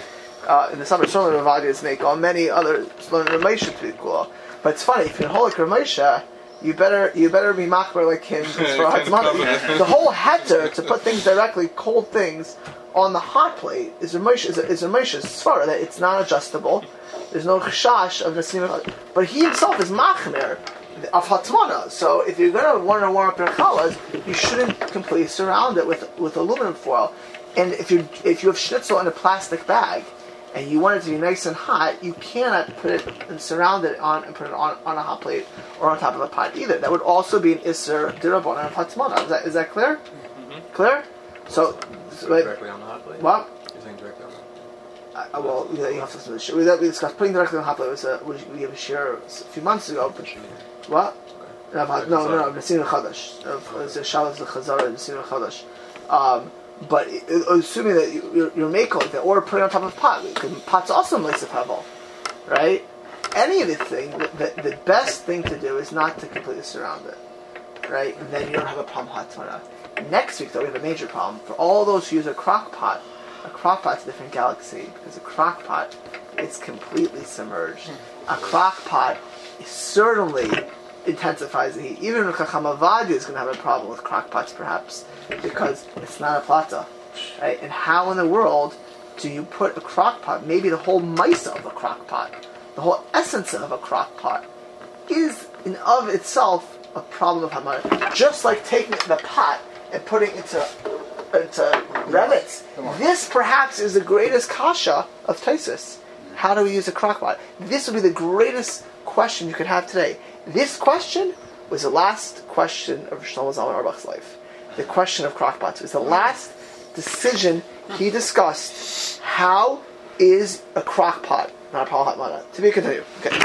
uh, in the summer. Certainly, Ravadias make on many other Ramesha to be cool. But it's funny if you're holy Ramesha, you better you better be makbar like him [LAUGHS] for
Yeah,
money. The whole heter to put things directly, cold things on the hot plate is Ramesha is a, is Ramesha's svara that it's not adjustable. There's no chashash of nasim, but he himself is machmer of hatmana. So if you're gonna want to warm up your challahs, you shouldn't completely surround it with with aluminum foil. And if you if you have schnitzel in a plastic bag, and you want it to be nice and hot, you cannot put it and surround it on and put it on, on a hot plate or on top of a pot either. That would also be an Isser Dirabon and Patzmana. Is that, is that clear? Clear? So, so
Directly on the hot plate?
what?
You're saying directly on the hot
Uh, well, you have to listen to the show. We, we discussed putting directly on the hot plate was a, we gave a share a few months ago. But? What? No, no, no, no, Nesim Chadash. It's a Shabbos Chazara, Nesim Chadash. Um, but uh, assuming that you- you're, making that, or putting on top of pot, because pot's also makes a pebble, right? Any of the thing, the, the, the best thing to do is not to completely surround it, right? And then you don't have a problem hot. Next week, though, we have a major problem. For all those who use a crock pot, a crock pot's a different galaxy, because a crock pot is completely submerged. A crock pot is certainly intensifies the heat. Even Chachamavadi is going to have a problem with crock pots, perhaps, because it's not a plata. Right? And how in the world do you put a crock pot, maybe the whole mice of a crock pot, the whole essence of a crock pot, is in of itself a problem of Hamad. Just like taking the pot and putting it into into revets. This perhaps is the greatest kasha of Taisus. How do we use a crock pot? This would be the greatest question you could have today. This question was the last question of Shlomo Zalman Auerbach's life. The question of crock pots was the last decision he discussed. How is a crock pot not a hatmana? To be continued. Okay.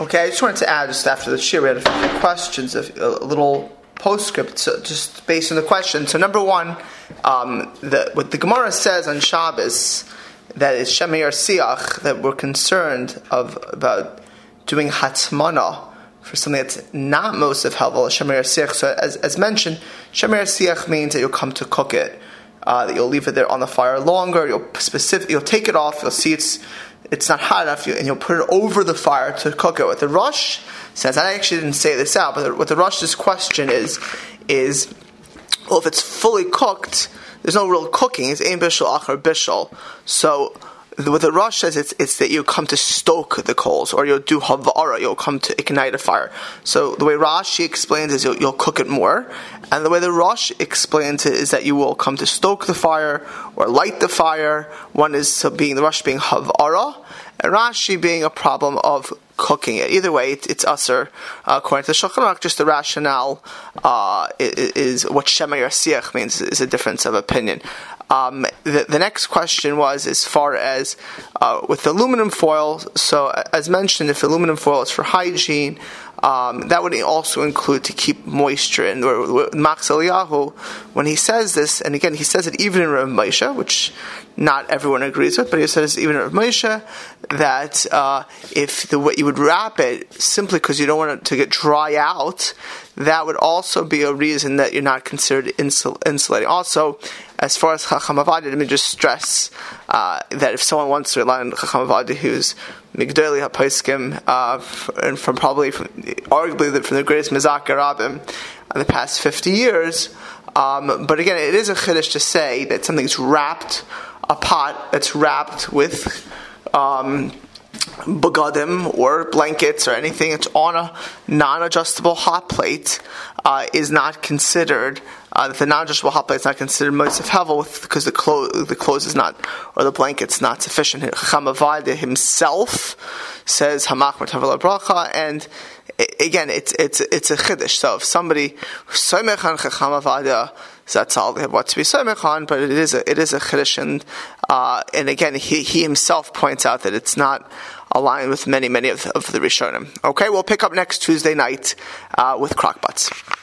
Okay, I just wanted to add just after the shir, we had a few questions, a, a little postscript, so just based on the question. So number one, um, the, what the Gemara says on Shabbos that is Shemir Siach that we're concerned of about doing Hatmana for something that's not most of Hevel, Shemir Siach. So as, as mentioned, Shemir Siach means that you'll come to cook it. Uh, that you'll leave it there on the fire longer. You'll specific. You'll take it off. You'll see it's it's not hot enough, and you'll put it over the fire to cook it. What the Rosh says, I actually didn't say this out, but what the Rosh's question is is, well, if it's fully cooked, there's no real cooking. It's ein bishul achar bishul. So what the Rosh says it's, it's that you come to stoke the coals, or you'll do havara, you'll come to ignite a fire. So the way Rashi explains is you'll, you'll cook it more, and the way the Rosh explains it is that you will come to stoke the fire or light the fire. One is being the Rosh being havara, and Rashi being a problem of cooking it. Either way, it, it's usher. Uh, according to the Shulchan Aruch, just the rationale uh, is, is what Shema Siach means is a difference of opinion. Um, the, the next question was as far as uh, with aluminum foil. So, as mentioned, if aluminum foil is for hygiene, um, that would also include to keep moisture. And Max Eliyahu, when he says this, and again, he says it even in Rav Moshe, which not everyone agrees with, but he says even in Rav Moshe that uh, if the way you would wrap it simply because you don't want it to get dry out, that would also be a reason that you're not considered insul- insulating. Also, as far as Chacham let me just stress uh, that if someone wants to rely on Chacham Avadi, who's Migdali HaPaiskim, uh, and from probably, from, arguably the, from the greatest Mizakar Rabbim in the past 50 years, um, but again, it is a chiddush to say that something's wrapped, a pot that's wrapped with um, bagadim or blankets or anything that's on a non-adjustable hot plate uh, is not considered. Uh, the non-adjustable hot plate is not considered most of hevel because the clothes the clothes is not or the blanket's not sufficient. Chamavada himself says hamach bracha and again, it's it's it's a chiddush. So if somebody soimech on chachamavada, that's all they have what to be soimech on. But it is a it is a chiddush, and uh, and again, he he himself points out that it's not aligned with many many of, of the rishonim. Okay, we'll pick up next Tuesday night uh, with crockpots.